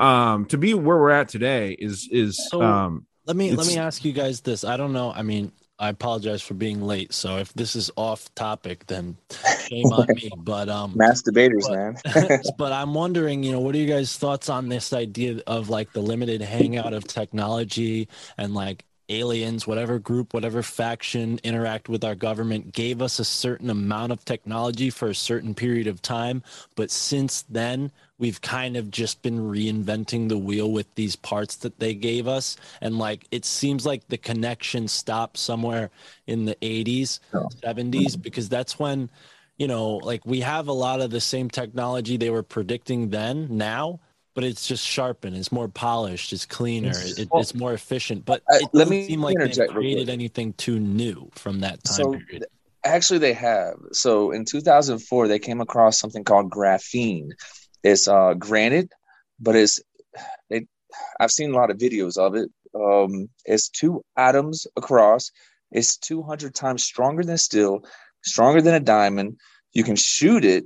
um to be where we're at today is is So- um Let me let me ask you guys this. I don't know. I mean, I apologize for being late. So if this is off topic, then shame on me. But um, Mass debaters, But- man. but I'm wondering, you know, what are you guys' thoughts on this idea of like the limited hangout of technology and like aliens, whatever group, whatever faction interact with our government gave us a certain amount of technology for a certain period of time, but since then we've kind of just been reinventing the wheel with these parts that they gave us. And like it seems like the connection stopped somewhere in the 80s, 70s because that's when you know, like we have a lot of the same technology they were predicting then now, but it's just sharpened, it's more polished, it's cleaner, It's- it, well, it's more efficient. But it let doesn't me seem like interject created anything too new from that time So period. Actually, they have. So in 2004, they came across something called graphene. It's uh, granite, but it's they. I've seen a lot of videos of it. Um, it's two atoms across. It's 200 times stronger than steel, stronger than a diamond. You can shoot it,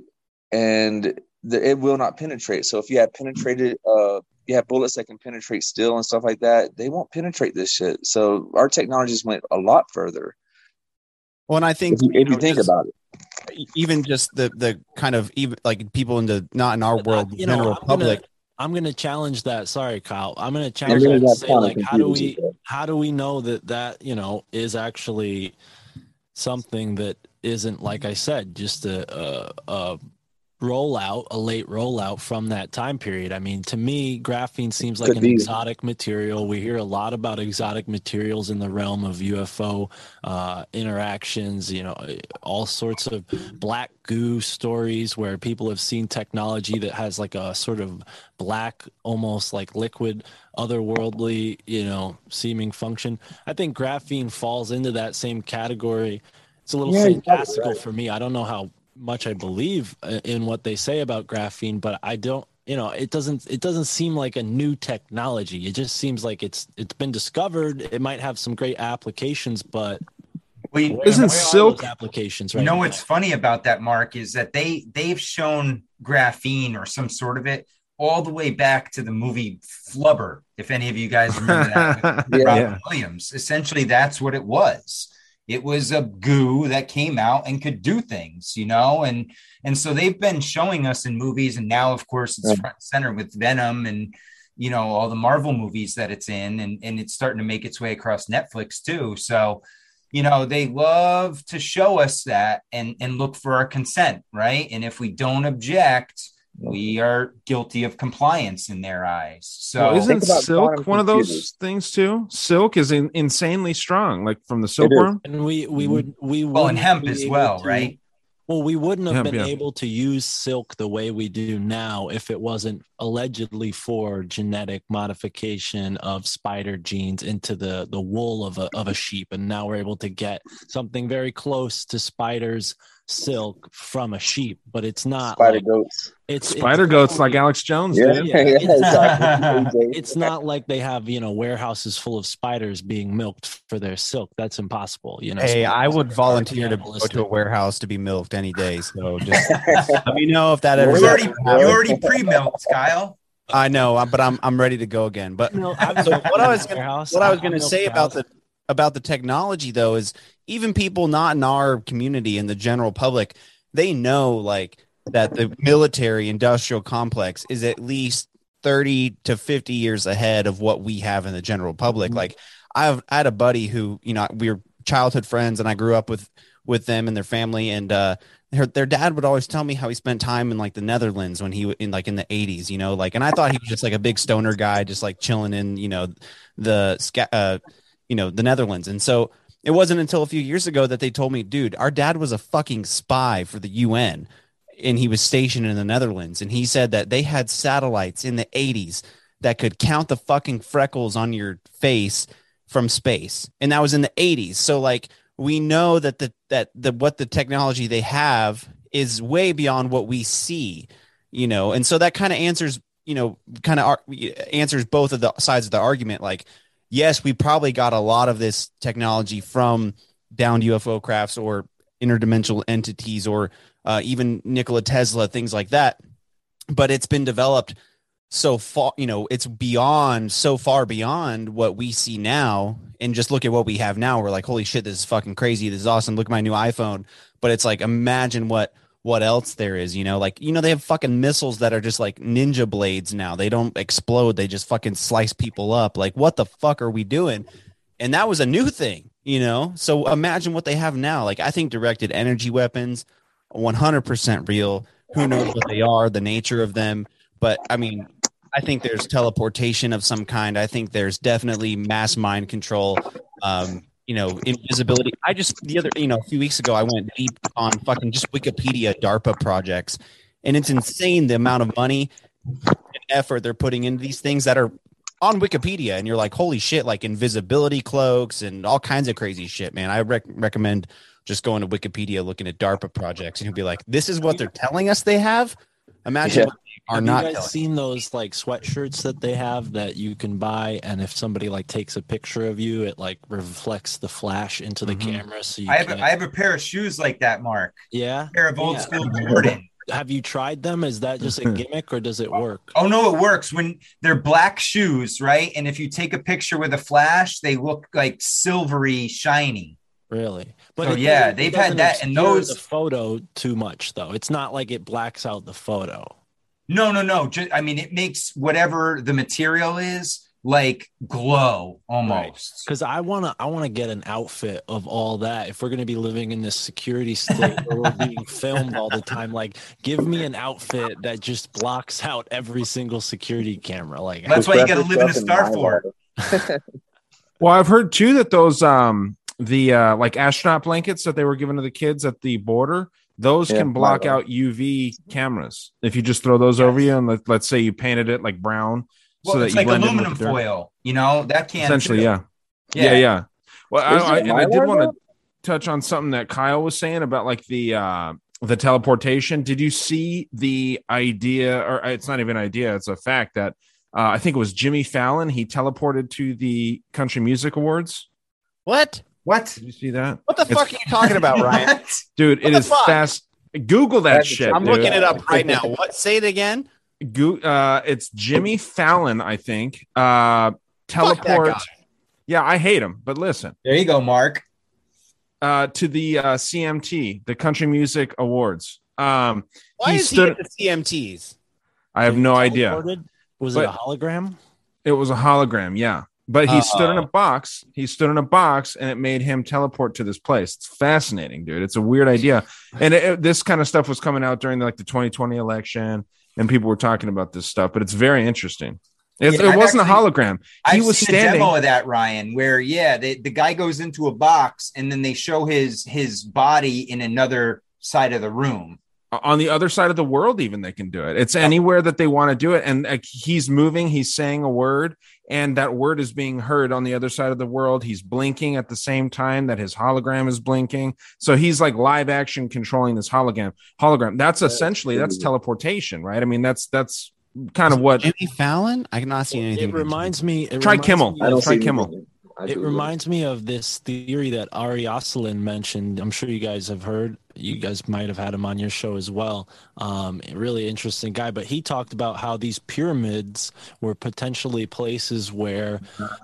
and the, it will not penetrate. So if you have penetrated, uh, you have bullets that can penetrate steel and stuff like that. They won't penetrate this shit. So our technologies went a lot further. Well, and I think If you, if you know, think just- about it. even just the the kind of even like people in the not in our world, you know, general I'm gonna- I'm gonna challenge that. Sorry, Kyle. I'm gonna challenge then that you and got say, like, how do we how do we know that that you know is actually something that isn't like I said, just a a, a rollout, a late rollout from that time period. I mean, to me, graphene seems like Could an be. exotic material. We hear a lot about exotic materials in the realm of UFO uh, interactions. You know, all sorts of black goo stories where people have seen technology that has like a sort of black, almost like liquid, otherworldly, you know, seeming function. I think graphene falls into that same category. It's a little Yeah, fantastical right. for me. I don't know how much I believe uh, in what they say about graphene, but I don't. You know, it doesn't. It doesn't seem like a new technology. It just seems like it's it's been discovered. It might have some great applications, but Well, you- where- Isn't silk- those applications You know now? what's funny about that, Mark, is that they they've shown graphene or some sort of it all the way back to the movie Flubber, if any of you guys remember that with Yeah. Robin Yeah. Williams. Essentially, that's what it was. It was a goo that came out and could do things, you know, and and so they've been showing us in movies, and now, of course, it's front and center with Venom and you know all the Marvel movies that it's in, and and it's starting to make its way across Netflix too. So, you know, they love to show us that and and look for our consent, right? And if we don't object, we are guilty of compliance in their eyes. So Well, isn't silk quantum one of those things too? Silk is in, insanely strong, like from the is. silkworm. And we we mm-hmm. would we well, and hemp as well, to- right? Well, we wouldn't have Hemp, been yeah. able to use silk the way we do now if it wasn't allegedly for genetic modification of spider genes into the the wool of a of a sheep, and now we're able to get something very close to spiders silk from a sheep, but it's not Spider like, goats. it's it's Spider goats like Alex Jones Yeah, did. yeah, Yeah, it's- exactly. It's not like they have you know warehouses full of spiders being milked for their silk. That's impossible. You know. Hey, I would volunteer to go to a warehouse to be milked any day. So just let me know if that ever. You already you already pre-milked, Kyle. I know, uh, but I'm I'm ready to go again. But No, so what I was gonna, what I was going to milked say about the about the technology though is even people not in our community in the general public they know like that the military industrial complex is at least 30 to 50 years ahead of what we have in the general public Mm-hmm. like I've I had a buddy who you know we were childhood friends and I grew up with with them and their family and uh her, their dad would always tell me how he spent time in like the Netherlands when he in like in the 80s, you know, like and I thought he was just like a big stoner guy just like chilling in, you know, the uh you know, the Netherlands. And so it wasn't until a few years ago that they told me, dude, our dad was a fucking spy for the UN and he was stationed in the Netherlands and he said that they had satellites in the 80s that could count the fucking freckles on your face from space and that was in the 80s so like we know that the that the what the technology they have is way beyond what we see you know and so that kind of answers you know kind of ar- answers both of the sides of the argument like yes we probably got a lot of this technology from downed ufo crafts or interdimensional entities or uh, even nikola tesla things like that. But it's been developed so far you know it's beyond so far beyond what we see now. And just look at what we have now. We're like holy shit this is fucking crazy. This is awesome. Look at my new iphone. But it's like imagine what what else there is you know? Like you know they have fucking missiles that are just like ninja blades now. They don't explode. They just fucking slice people up. Like what the fuck are we doing? And that was a new thing you know? So imagine what they have now. Like i think directed energy weapons 100% real. Who knows what they are the nature of them. But i mean i think there's teleportation of some kind. I think there's definitely mass mind control. Um you know invisibility. I just the other you know a few weeks ago i went deep on fucking just wikipedia darpa projects and it's insane the amount of money and effort they're putting into these things that are on wikipedia and you're like holy shit like invisibility cloaks and all kinds of crazy shit man. I rec- recommend just going to wikipedia looking at darpa projects and you'll be like this is what they're telling have imagine Yeah. what they are Have you guys seen those like sweatshirts that they have that you can buy, and if somebody like takes a picture of you, it like reflects the flash into the Mhm. camera. So you I have a, I have a pair of shoes like that, Mark. yeah. A pair of old Yeah. school Jordan. Have you tried them? Is that just a gimmick or does it work? Oh no, it works when they're black shoes, right? And if you take a picture with a flash, they look like silvery, shiny. Really? So, it yeah, doesn't- it they've had that, and those- the photo too much though. It's not like it blacks out the photo. No, no, no. Just, I mean, it makes whatever the material is like glow almost. Because I wanna I wanna get an outfit of all that. If we're gonna be living in this security state where we're being filmed all the time, like give me an outfit that just blocks out every single security camera. Like That's why you got to live in a yourself star in fort. Well, I've heard too that those um the uh like astronaut blankets that they were given to the kids at the border, those Yeah, can block out UV cameras. If you just throw those over you and let, let's say you painted it like brown Well, so that it's you like blend in aluminum with the dirt. foil. You know that can Essentially, too. yeah. yeah. Yeah, Well, I, Isn't I, I did want to touch on something that Kyle was saying about like the uh the teleportation. Did you see the idea or uh, it's not even an idea, it's a fact that uh, I think it was Jimmy Fallon. He teleported to the Country Music Awards. what What? Did you see that? what the It's- fuck are you talking about ryan dude? It What the is fuck? fast. Google that That's- shit. i'm dude. looking it up right now what say it again Go- uh, it's Jimmy Fallon, I think. Uh, teleport. Yeah, I hate him, but listen. There you go, Mark. Uh, to the uh, CMT, the Country Music Awards. Um, Why he is stood. he at the CMTs? I have no idea. Was But- it a hologram? It was a hologram, yeah. But he stood Uh. in a box. He stood in a box, and it made him teleport to this place. It's fascinating, dude. It's a weird idea, and it, it- this kind of stuff was coming out during like the 2020 election, and people were talking about this stuff. But it's very interesting. It, Yeah, it wasn't actually- a hologram. He I've was seen a standing. demo of that, Ryan, where yeah, the, the guy goes into a box and then they show his his body in another side of the room. on the other side of the world even they can do it it's anywhere that they want to do it and like, he's moving he's saying a word and that word is being heard on the other side of the world he's blinking at the same time that his hologram is blinking so he's like live action controlling this hologram hologram that's essentially that's teleportation right i mean that's that's kind of what Jimmy Fallon? I cannot see anything. It reminds me. It Try reminds Kimmel. me I don't of- see Try Kimmel. It reminds me of this theory that Ari Oslin mentioned. I'm sure you guys have heard. You guys might have had him on your show as well. Um, really interesting guy, but he talked about how these pyramids were potentially places where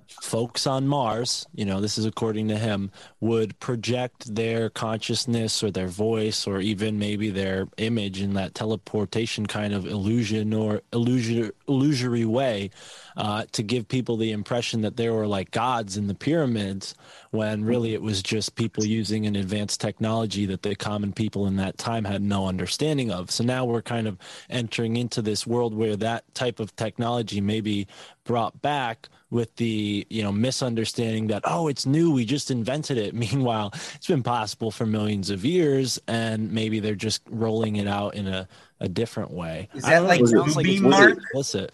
folks on Mars, you know, this is according to him, would project their consciousness or their voice or even maybe their image in that teleportation kind of illusion or illusion, illusory way uh, to give people the impression that there were like gods in the pyramids when really it was just people using an advanced technology that the common people in that time had no understanding of. So now we're kind of entering into this world where that type of technology may be brought back with the you know misunderstanding that oh it's new we just invented it meanwhile it's been possible for millions of years and maybe they're just rolling it out in a, a different way Is I that don't know, like it sounds like it's Bluebeam, really Mark? explicit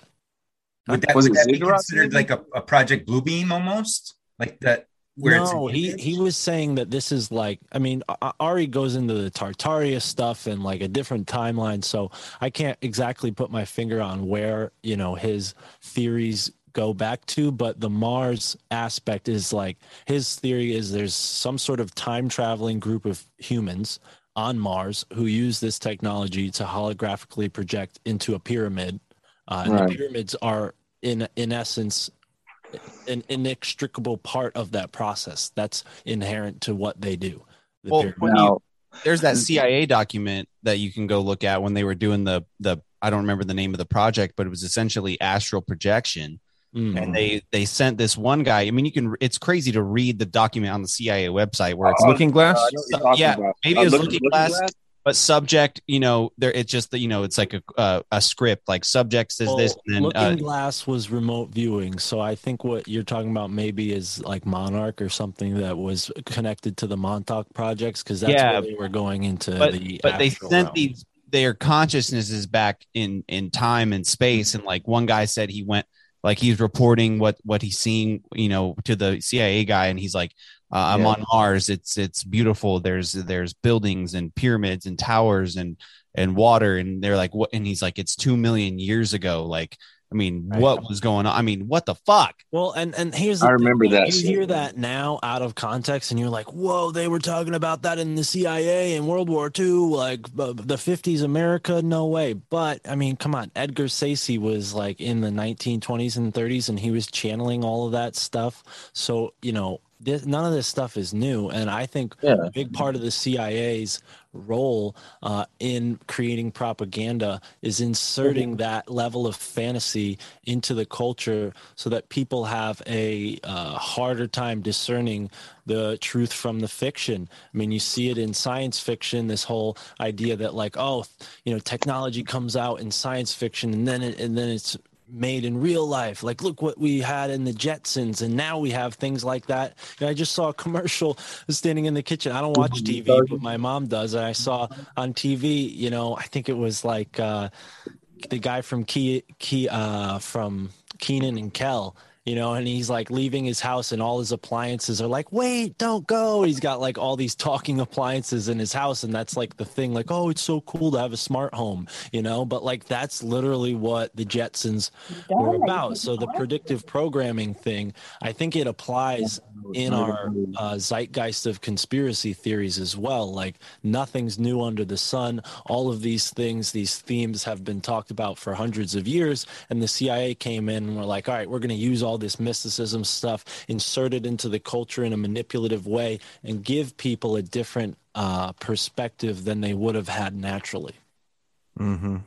Would that, Was would it that be considered like a, a project Bluebeam almost? Like that where no, he he was saying that this is like I mean Ari goes into the Tartaria stuff and like a different timeline, so I can't exactly put my finger on where you know his theories go back to, but the Mars aspect is like his theory is there's some sort of time traveling group of humans on Mars who use this technology to holographically project into a pyramid, uh, and Right. the pyramids are in in essence an inextricable part of that process that's inherent to what they do. The Well, when you- there's that CIA document that you can go look at when they were doing the the I don't remember the name of the project, but it was essentially astral projection. Mm. And they they sent this one guy. I mean, you can. It's crazy to read the document on the CIA website where it's looking glass Uh, I know what you're talking yeah, about. maybe Uh, it was looking, Looking glass, Glass? But subject. You know, there it's just that you know it's like a uh, a script. Like subject says Well, this, and then Looking uh, Glass was remote viewing, so I think what you're talking about maybe is like Monarch or something that was connected to the Montauk projects because that's Yeah. where they were going into but the. but they sent realm. these their consciousnesses back in in time and space and like one guy said he went like he's reporting what what he's seeing you know to the cia guy and he's like uh, i'm Yeah. on mars it's it's beautiful there's there's buildings and pyramids and towers and and water and they're like what and he's like it's two million years ago like i mean Right. what was going on i mean what the fuck Well, and and here's I remember like, that You hear that now out of context, and you're like, "Whoa, they were talking about that in the CIA in World War II, like uh, the '50s America." No way. But I mean, come on, Edgar Cayce was like in the 1920s and 30s, and he was channeling all of that stuff. So you know, this, none of this stuff is new, and I think Yeah. a big part of the CIA's role uh, in creating propaganda is inserting that level of fantasy into the culture so that people have a uh, harder time discerning the truth from the fiction. I mean, you see it in science fiction, this whole idea that like, oh, you know, technology comes out in science fiction and then it, and then it's made in real life. Like, look what we had in the Jetsons, and now we have things like that. You know, I just saw a commercial standing in the kitchen. I don't watch TV, but my mom does, and I saw on TV. You know, I think it was like uh, the guy from Key, Key uh, from Kenan and Kel. You know, and he's like leaving his house, and all his appliances are like, "Wait, don't go!" He's got like all these talking appliances in his house, and that's like the thing. Like, oh, it's so cool to have a smart home, you know. But like, that's literally what the Jetsons were about. So the predictive programming thing, I think it applies in our uh, zeitgeist of conspiracy theories as well. Like nothing's new under the sun. All of these things, these themes have been talked about for hundreds of years. And the CIA came in and were like, all right, we're going to use all this mysticism stuff, insert it into the culture in a manipulative way, and give people a different uh, perspective than they would have had naturally. Mm-hmm.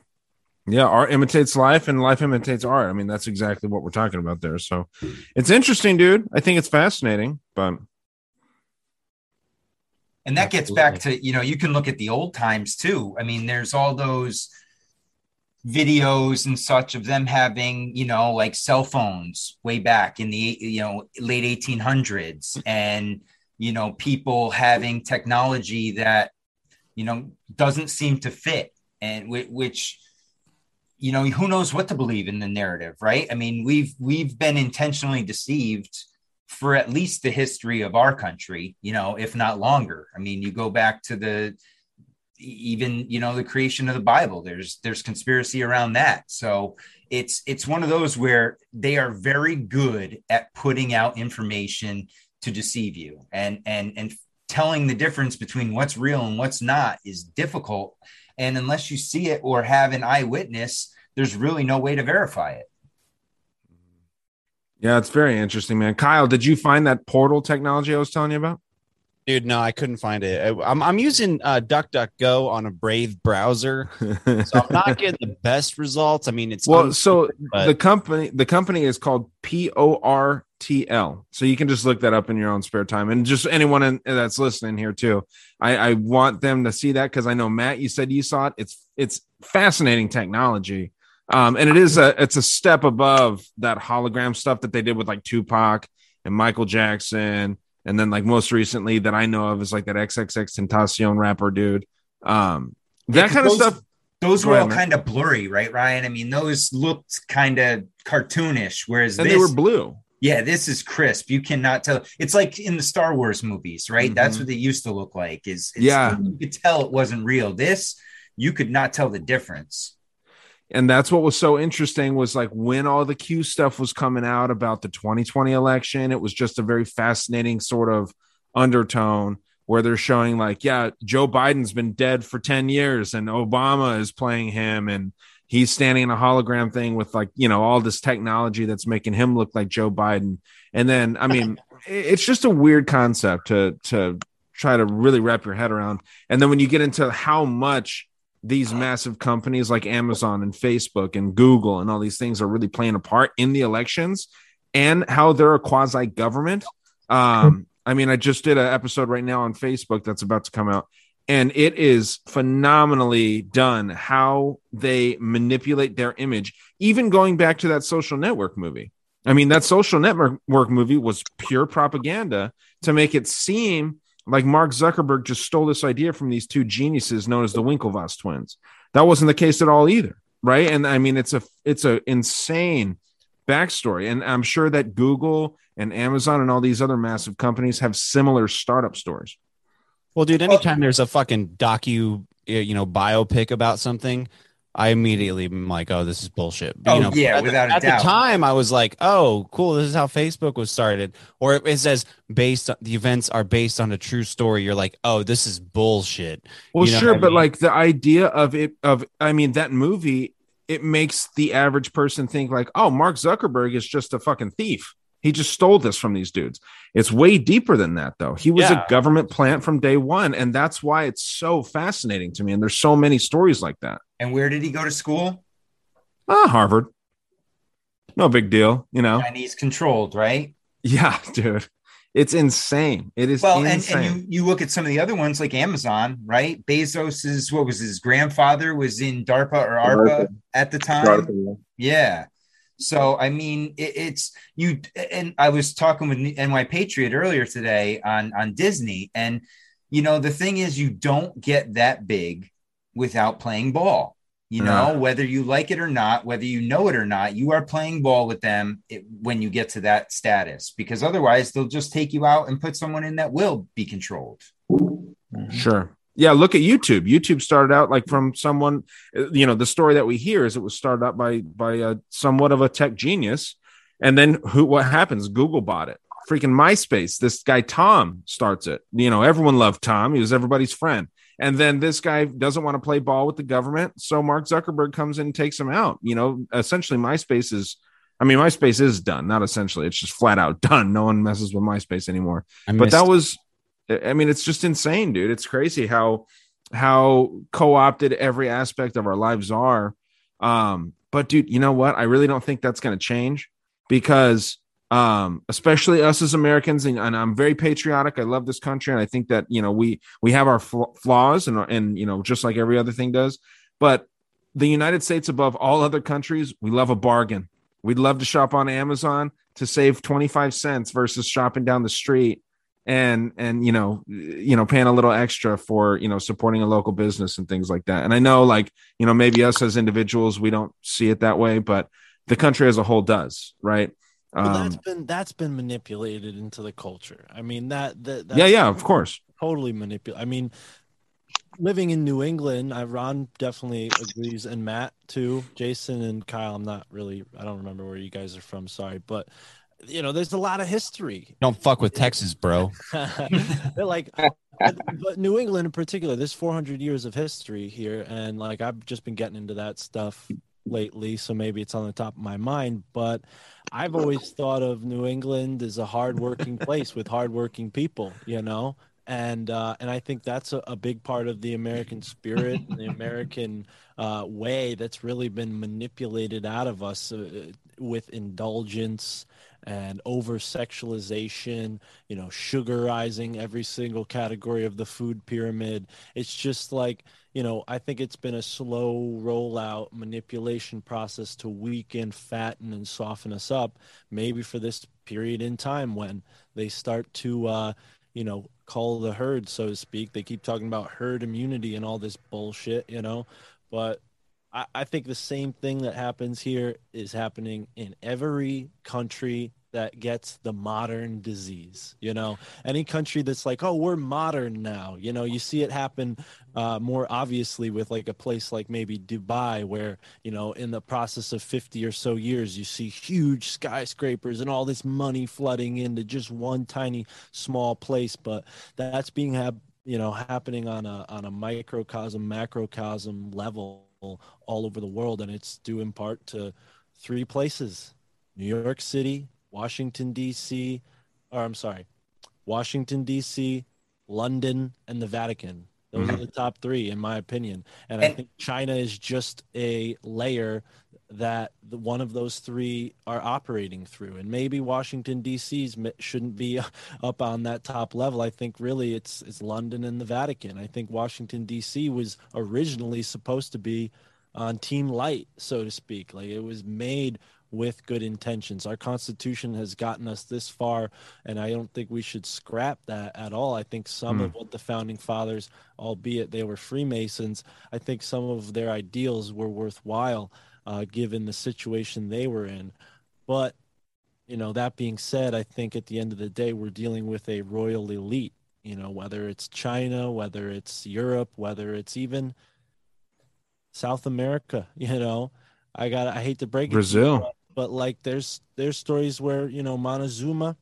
Yeah, art imitates life and life imitates art. I mean, that's exactly what we're talking about there. So it's interesting, dude. I think it's fascinating, but and that gets back to you know you can look at the old times too i mean there's all those videos and such of them having you know like cell phones way back in the you know late 1800s and you know people having technology that you know doesn't seem to fit and which you know who knows what to believe in the narrative right? I mean we've we've been intentionally deceived for at least the history of our country you know if not longer. I mean you go back to the even you know the creation of the bible there's there's conspiracy around that. So it's it's one of those where they are very good at putting out information to deceive you. And and and telling the difference between what's real and what's not is difficult and unless you see it or have an eyewitness, there's really no way to verify it. Yeah, it's very interesting, man. Kyle, did you find that portal technology I was telling you about? Dude, no, I couldn't find it. I'm, I'm using uh, DuckDuckGo on a Brave browser, so I'm not getting the best results. I mean, it's well. So but... the company, the company is called P O R T L. So you can just look that up in your own spare time, and just anyone in, that's listening here too. I, I want them to see that because I know Mat, you said you saw it. It's it's fascinating technology, um, and it is a it's a step above that hologram stuff that they did with like Tupac and Michael Jackson and then like most recently that I know of is like that XXXTentacion rapper dude. Um, that yeah, kind those, of stuff. Those were all kind of blurry, right, Ryan? I mean, those looked kind of cartoonish, whereas and this, they were blue. Yeah, this is crisp. You cannot tell. It's like in the Star Wars movies, right? Mm-hmm. That's what they used to look like. Is yeah, you could tell it wasn't real. This you could not tell the difference and that's what was so interesting was like when all the q stuff was coming out about the 2020 election it was just a very fascinating sort of undertone where they're showing like yeah joe biden's been dead for 10 years and obama is playing him and he's standing in a hologram thing with like you know all this technology that's making him look like joe biden. And then i mean it's just a weird concept to to try to really wrap your head around. And then when you get into how much these massive companies like Amazon and Facebook and Google and all these things are really playing a part in the elections and how they're a quasi government. Um, I mean, I just did an episode right now on Facebook that's about to come out, and it is phenomenally done how they manipulate their image, even going back to that social network movie. I mean, that social network movie was pure propaganda to make it seem like Mark Zuckerberg just stole this idea from these two geniuses known as the Winklevoss twins. That wasn't the case at all either, right? And I mean, it's a it's a insane backstory, and I'm sure that Google and Amazon and all these other massive companies have similar startup stories. Well, dude, anytime there's a fucking docu, you know, biopic about something, I immediately am like, oh, this is bullshit. Oh, you know, yeah, at, without the, at the time, I was like, oh, cool. This is how Facebook was started. Or it says based on the events are based on a true story. You're like, oh, this is bullshit. Well, you know sure, but mean? like the idea of it, of I mean, that movie, it makes the average person think like, oh, Mark Zuckerberg is just a fucking thief. He just stole this from these dudes. It's way deeper than that, though. He was Yeah. a government plant from day one, and that's why it's so fascinating to me. And there's so many stories like that. And where did he go to school? Ah, Harvard. No big deal, you know. Chinese controlled, right? Yeah, dude. It's insane. It is Well, and, insane. and you you look at some of the other ones like Amazon, right? Bezos's what was his grandfather was in DARPA or ARPA DARPA. at the time. DARPA, Yeah. So I mean, it, it's you. And I was talking with NY Patriot earlier today on on Disney, and you know the thing is, you don't get that big without playing ball. You know, whether you like it or not, whether you know it or not, you are playing ball with them when you get to that status, because otherwise they'll just take you out and put someone in that will be controlled. Sure. Yeah, look at YouTube. YouTube started out like from someone, you know, the story that we hear is it was started out by by a somewhat of a tech genius, and then who? What happens? Google bought it, freaking MySpace. This guy Tom starts it. You know, everyone loved Tom. He was everybody's friend. And then this guy doesn't want to play ball with the government, so Mark Zuckerberg comes in and takes him out. You know, essentially MySpace is I mean, MySpace is done, not essentially. It's just flat out done. No one messes with MySpace anymore. But that was I mean, it's just insane, dude. It's crazy how how co-opted every aspect of our lives are. Um, but dude, you know what? I really don't think that's going to change because um, especially us as Americans, and, and I'm very patriotic. I love this country, and I think that you know we we have our fl- flaws, and and you know just like every other thing does. But the United States, above all other countries, we love a bargain. We'd love to shop on Amazon to save 25 cents versus shopping down the street and and you know you know paying a little extra for you know supporting a local business and things like that and i know like you know maybe us as individuals we don't see it that way but the country as a whole does right But that's um, been that's been manipulated into the culture. I mean that that yeah yeah of course totally manipulated. I mean, living in New England, I, Ron definitely agrees, and Mat too. Jason and Kyle, I'm not really. I don't remember where you guys are from. Sorry, but you know, there's a lot of history. Don't fuck with Texas, bro. They're like, but, New England in particular, there's 400 years of history here, and like I've just been getting into that stuff lately, so maybe it's on the top of my mind. But I've always thought of New England as a hardworking place with hardworking people, you know, and uh, and I think that's a, a big part of the American spirit, and the American uh, way that's really been manipulated out of us uh, with indulgence and over sexualization, you know, sugarizing every single category of the food pyramid. It's just like, you know, I think it's been a slow rollout manipulation process to weaken, fatten, and soften us up, maybe for this period in time when they start to, uh, you know, call the herd, so to speak. They keep talking about herd immunity and all this bullshit, you know, but I, I think the same thing that happens here is happening in every country that gets the modern disease. You know, any country that's like, oh, we're modern now. You know, you see it happen uh, more obviously with like a place like maybe Dubai, where you know, in the process of fifty or so years, you see huge skyscrapers and all this money flooding into just one tiny small place. But that's being hap- you know happening on a on a microcosm macrocosm level all over the world and it's due in part to three places. New york city washington d.c or i'm sorry washington d.c london and the vatican. Those are mm-hmm. the top three in my opinion. And i think china is just a layer that the, one of those three are operating through and maybe washington d.c.'s shouldn't be up on that top level i think really it's it's london and the vatican i think washington d.c. was originally supposed to be on team light so to speak like it was made with good intentions our constitution has gotten us this far and i don't think we should scrap that at all i think some Hmm. of what the founding fathers albeit they were freemasons i think some of their ideals were worthwhile uh, given the situation they were in. But, you know, that being said, I think at the end of the day, we're dealing with a royal elite, you know, whether it's China, whether it's Europe, whether it's even South America, you know. I got I hate to break it you, Brazil. but, but like there's there's stories where, you know, Montezuma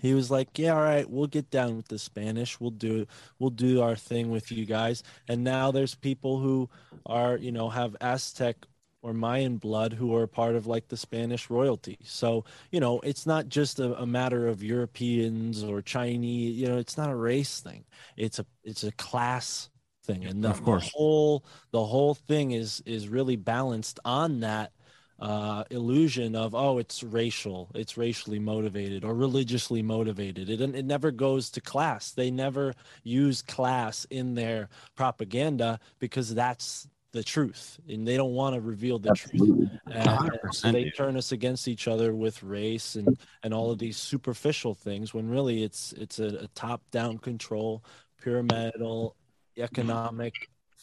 he was like, "Yeah, all right, we'll get down with the Spanish. We'll do we'll do our thing with you guys." And now there's people who are, you know, have Aztec or Mayan blood who are part of like the Spanish royalty. So, you know, it's not just a, a matter of Europeans or Chinese, you know, it's not a race thing. It's a it's a class thing. And the, Of course. the whole the whole thing is is really balanced on that uh, illusion of oh it's racial it's racially motivated or religiously motivated it, it never goes to class they never use class in their propaganda because that's the truth and they don't want to reveal the truth. And, and so they turn us against each other with race and and all of these superficial things when really it's it's a, a top down control pyramidal economic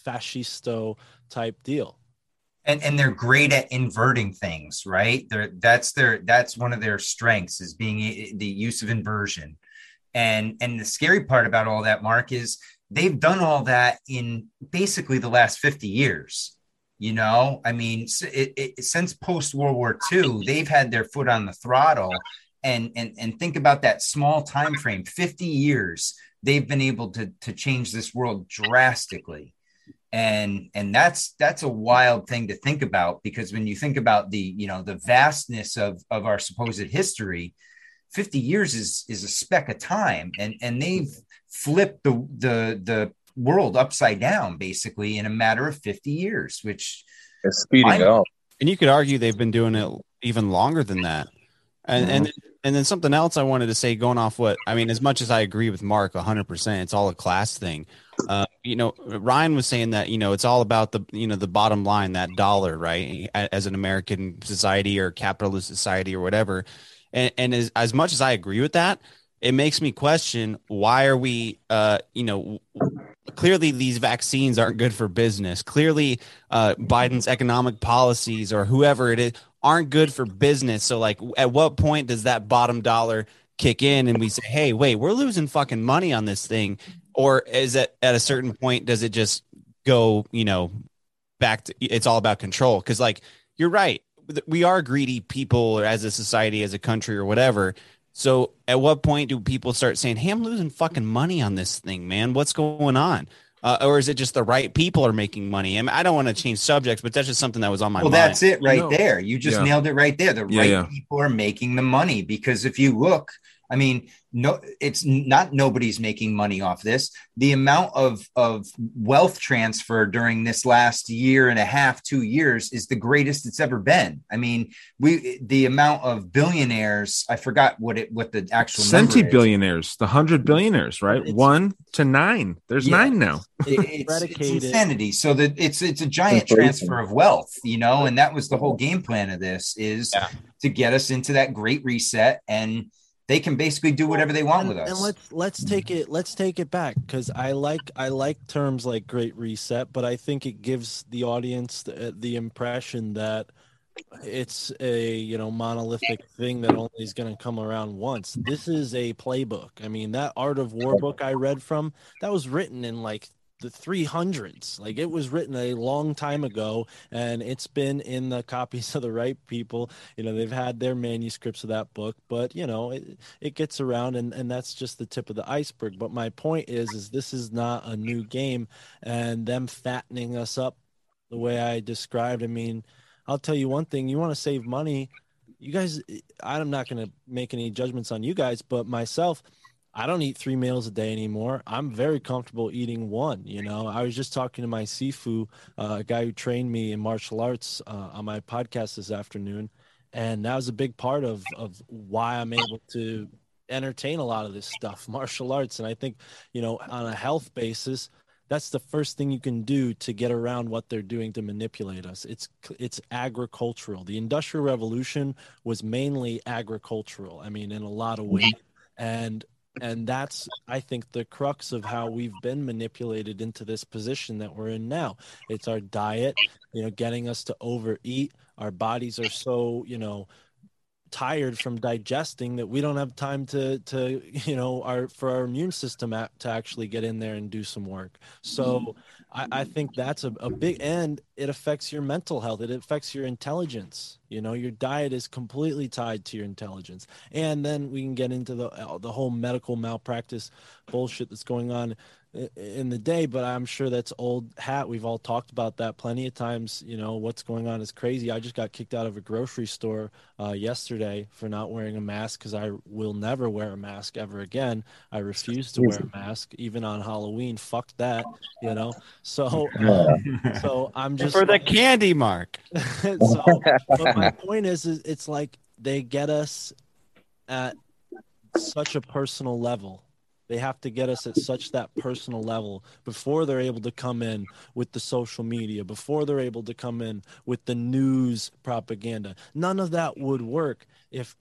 fascisto type deal. And and they're great at inverting things right? They're that's their that's one of their strengths is being eh, the use of inversion. And and the scary part about all that mark is they've done all that in basically the last 50 years you know? I mean it, it, since post world war ii they've had their foot on the throttle. And and and think about that small time frame 50 years they've been able to to change this world drastically. And and that's that's a wild thing to think about because when you think about the you know the vastness of of our supposed history 50 years is is a speck of time and and they've flipped the the the world upside down basically in a matter of 50 years which It's speeding I- up. And you could argue they've been doing it even longer than that. And and and then something else I wanted to say, going off what I mean, as much as I agree with Mark 100, percent it's all a class thing. Uh, you know, Ryan was saying that you know it's all about the you know the bottom line, that dollar, right? As an American society or capitalist society or whatever, and, and as as much as I agree with that, it makes me question why are we, uh, you know, clearly these vaccines aren't good for business. Clearly, uh, Biden's economic policies or whoever it is aren't good for business. So, like, at what point does that bottom dollar kick in and we say, hey, wait, we're losing fucking money on this thing? Or is it at a certain point, does it just go, you know, back to it's all about control? Because, like, you're right. We are greedy people or as a society, as a country, or whatever. So at what point do people start saying, "Hey, I'm losing fucking money on this thing, man. What's going on?" Uh, or is it just the right people are making money? I, mean, I don't want to change subjects, but that's just something that was on my well mind. that's it right know. there you just Yeah. nailed it right there the Yeah, right yeah. people are making the money because if you look i mean no it's not nobody's making money off this the amount of of wealth transfer during this last year and a half two years is the greatest it's ever been i mean we the amount of billionaires i forgot what it what the actual number Centi is. billionaires, the hundred billionaires, right? It's- One to nine. There's Yeah. nine now. It- it's, it's insanity. So that it's it's a giant Inflation. transfer of wealth, you know, and that was the whole game plan of this is Yeah. to get us into that great reset, and they can basically do whatever they want and, with us. and let's let's hmm. take it let's take it back because I like I like terms like Great Reset, but I think it gives the audience the, uh, the impression that it's a you know monolithic thing that only is going to come around once. This is a playbook. I mean, that Art of War book I read from that was written in like the 300s like it was written a long time ago and it's been in the copies of the right people. You know they've had their manuscripts of that book but you know it, it gets around and and that's just the tip of the iceberg. But my point is is this is not a new game and them fattening us up the way i described i mean i'll tell you one thing you want to save money you guys i'm not going to make any judgments on you guys but myself I don't eat three meals a day anymore. I'm very comfortable eating one. You know, I was just talking to my Sifu, uh, a guy who trained me in martial arts uh, on my podcast this afternoon, and that was a big part of of why I'm able to entertain a lot of this stuff, martial arts. And I think, you know, on a health basis, that's the first thing you can do to get around what they're doing to manipulate us. It's it's agricultural. The industrial revolution was mainly agricultural. I mean, in a lot of ways, and and that's i think the crux of how we've been manipulated into this position that we're in now. It's our diet you know getting us to overeat. Our bodies are so you know tired from digesting that we don't have time to to you know our for our immune system to actually get in there and do some work. So mm-hmm. I, I think that's a, a big and it affects your mental health. It affects your intelligence. You know your diet is completely tied to your intelligence. And then we can get into the uh, the whole medical malpractice bullshit that's going on in the day but i'm sure that's old hat. We've all talked about that plenty of times you know what's going on is crazy. I just got kicked out of a grocery store uh, yesterday for not wearing a mask because i will never wear a mask ever again. I refuse to wear a mask even on halloween. Fuck that you know? So uh, so i'm just for the candy mark. so, but my point is, is, it's like they get us at such a personal level. They have to get us at such that personal level before they're able to come in with the social media, before they're able to come in with the news propaganda. None of that would work if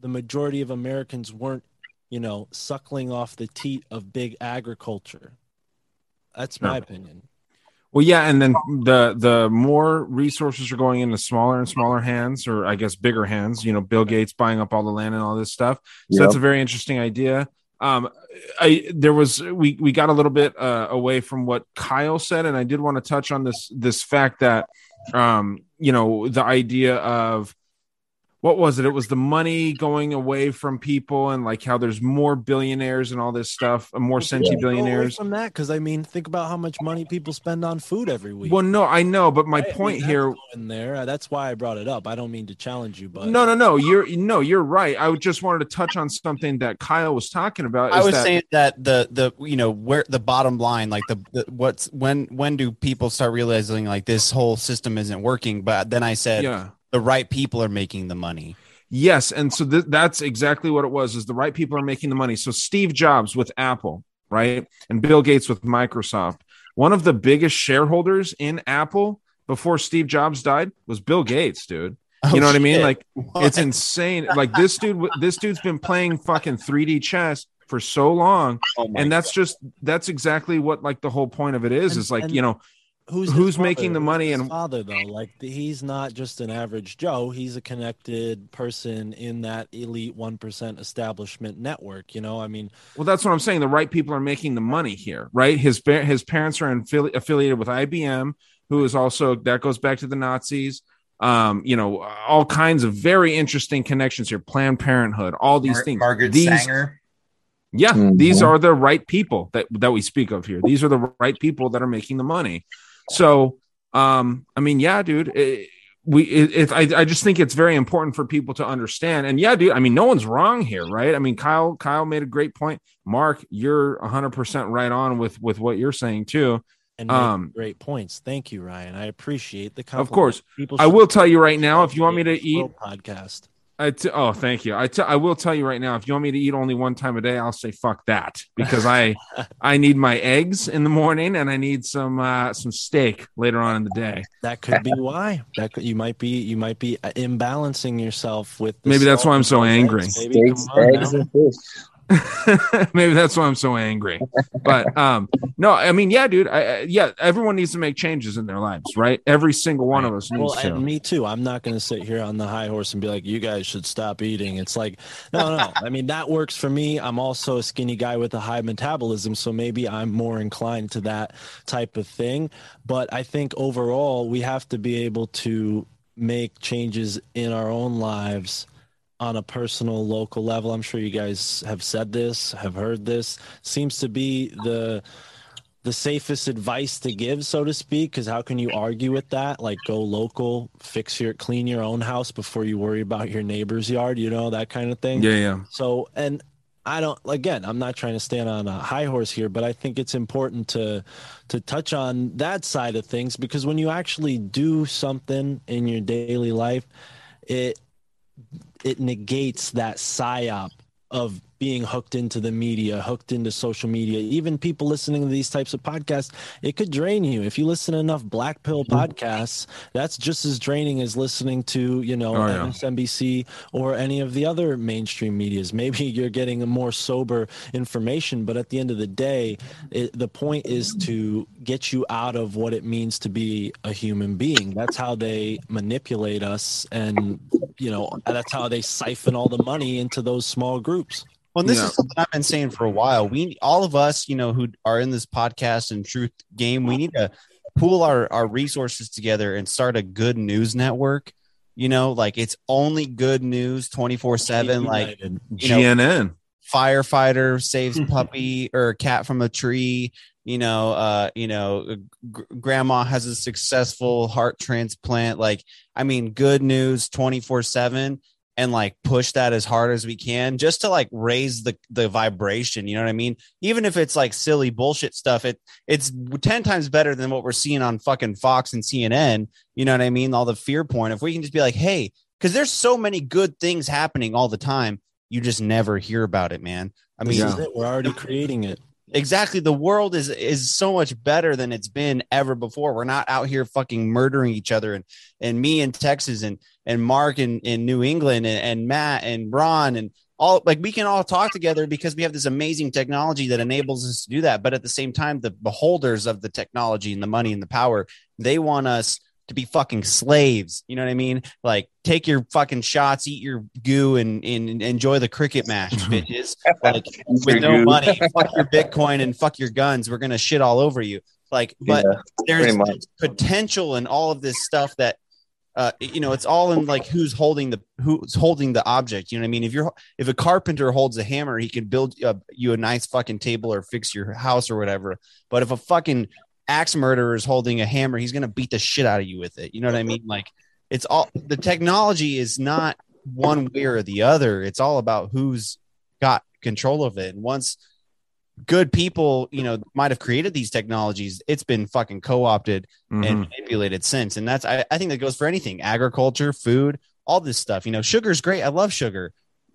the majority of Americans weren't, you know, suckling off the teat of big agriculture. That's my opinion. Well, yeah, and then the the more resources are going into smaller and smaller hands, or I guess bigger hands. You know, Bill Gates buying up all the land and all this stuff. So that's a very interesting idea. Um, I there was we we got a little bit uh, away from what Kyle said, and I did want to touch on this this fact that um, you know the idea of what was it? It was the money going away from people and like how there's more billionaires and all this stuff, uh, more Well, centie billionaires. from that because I mean, think about how much money people spend on food every week. Well, no, I know, but my I- I mean, point here in there. Uh, That's why I brought it up. I don't mean to challenge you, but No, no, no. You're no, you're right. I just wanted to touch on something that Kyle was talking about. I was that- saying that the the you know where the bottom line, like the, the what's when when do people start realizing like this whole system isn't working? But then I said yeah. The right people are making the money. Yes, and so th- that's exactly what it was. Is the right people are making the money. So Steve Jobs with Apple, right, and Bill Gates with Microsoft. One of the biggest shareholders in Apple before Steve Jobs died was Bill Gates, dude. Oh, you know what I mean? Like What? it's insane. Like this dude, this dude's been playing fucking 3D chess for so long, Oh and that's just that's exactly what like the whole point of it is. And- is like and you know who's who's his making the money and father though? Like he's not just an average Joe. He's a connected person in that elite one percent establishment network. You know, I mean, Well, that's what I'm saying. The right people are making the money here, right? His his parents are affili- affiliated with IBM, who is also that goes back to the Nazis. Um, you know, all kinds of very interesting connections here. Planned Parenthood, all these Mar- things. Margaret these, Sanger. yeah, Mhm. these are the right people that that we speak of here. These are the right people that are making the money. So, um, I mean, yeah, dude. It, we it, it, I, I just think it's very important for people to understand and yeah dude i mean no one's wrong here right i mean kyle kyle made a great point mark you're 100% right on with with what you're saying too and Um, great points. Thank you, Ryan. I appreciate the of course People i will tell you right now if you want me to eat podcast. I t- oh thank you I, t- I will tell you right now if you want me to eat only one time a day i'll say fuck that because i i need my eggs in the morning and i need some uh some steak later on in the day That could be why. That could, you might be you might be uh, imbalancing yourself with. Maybe that's why I'm so angry. eggs. Steaks, on eggs, and fish. Maybe that's why I'm so angry. But um, no, I mean, yeah, dude. I, I- yeah, everyone needs to make changes in their lives, right? Every single one of us needs Well, to. and me too. I'm not going to sit here on the high horse and be like, "You guys should stop eating." It's like, no, no. I mean, that works for me. I'm also a skinny guy with a high metabolism, so maybe I'm more inclined to that type of thing. But I think overall, we have to be able to make changes in our own lives on a personal local level. I'm sure you guys have said this have heard this. Seems to be the the safest advice to give so to speak because how can you argue with that? Like go local fix your clean your own house before you worry about your neighbor's yard you know that kind of thing? Yeah, yeah. so, and I don't again, I'm not trying to stand on a high horse here, but I think it's important to to touch on that side of things because when you actually do something in your daily life, it it negates that psyop of being hooked into the media, hooked into social media. Even people listening to these types of podcasts, it could drain you. If you listen to enough black pill mm-hmm. podcasts, that's just as draining as listening to, you know, Oh, yeah. MSNBC or any of the other mainstream medias. Maybe you're getting a more sober information, but at the end of the day, it, the point is to get you out of what it means to be a human being. That's how they manipulate us and, you know, that's how they siphon all the money into those small groups. Well, this is something I've been saying for a while. We all of us, you know, who are in this podcast and truth game, we need to pool our our resources together and start a good news network. You know, like it's only good news 24/7 like United. you know, GNN. firefighter saves puppy or cat from a tree you know uh you know g- grandma has a successful heart transplant like i mean good news 24 7 and like push that as hard as we can just to like raise the the vibration you know what i mean even if it's like silly bullshit stuff it it's 10 times better than what we're seeing on fucking fox and cnn you know what i mean all the fear point if we can just be like hey because there's so many good things happening all the time you just never hear about it man i mean it. We're already creating it. Exactly. The world is is so much better than it's been ever before. We're not out here fucking murdering each other and and me in texas and and mark in in new england and, and mat and ron and all like we can all talk together because we have this amazing technology that enables us to do that. But at the same time the beholders of the technology and the money and the power they want us to be fucking slaves you know what i mean like take your fucking shots eat your goo and, and enjoy the cricket match bitches like with no money, fuck your Bitcoin and fuck your guns. We're gonna shit all over you. Like, but Yeah, there's much. potential in all of this stuff that uh, you know, it's all in like who's holding the who's holding the object. You know what I mean? If you're if a carpenter holds a hammer, he can build uh, you a nice fucking table or fix your house or whatever. But if a fucking axe murderer is holding a hammer, he's gonna beat the shit out of you with it. You know what I mean? Like it's all the technology is not one way or the other. It's all about who's got control of it. And once good people, you know, might have created these technologies, it's been fucking co-opted Mhm. and manipulated since. And that's I, I think that goes for anything, agriculture, food, all this stuff. You know, sugar's great. I love sugar.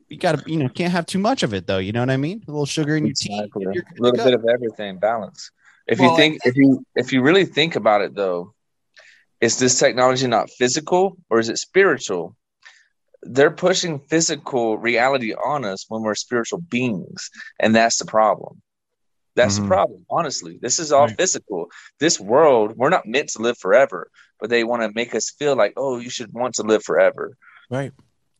You gotta, you know, can't have too much of it though. You know what I mean? A little sugar in your tea. Exactly. and a little bit of everything balance if Well, you think if you if you really think about it though is this technology not physical or is it spiritual they're pushing physical reality on us when we're spiritual beings and that's the problem that's Mhm. the problem honestly this is all Right. physical this world we're not meant to live forever but they want to make us feel like oh you should want to live forever Right.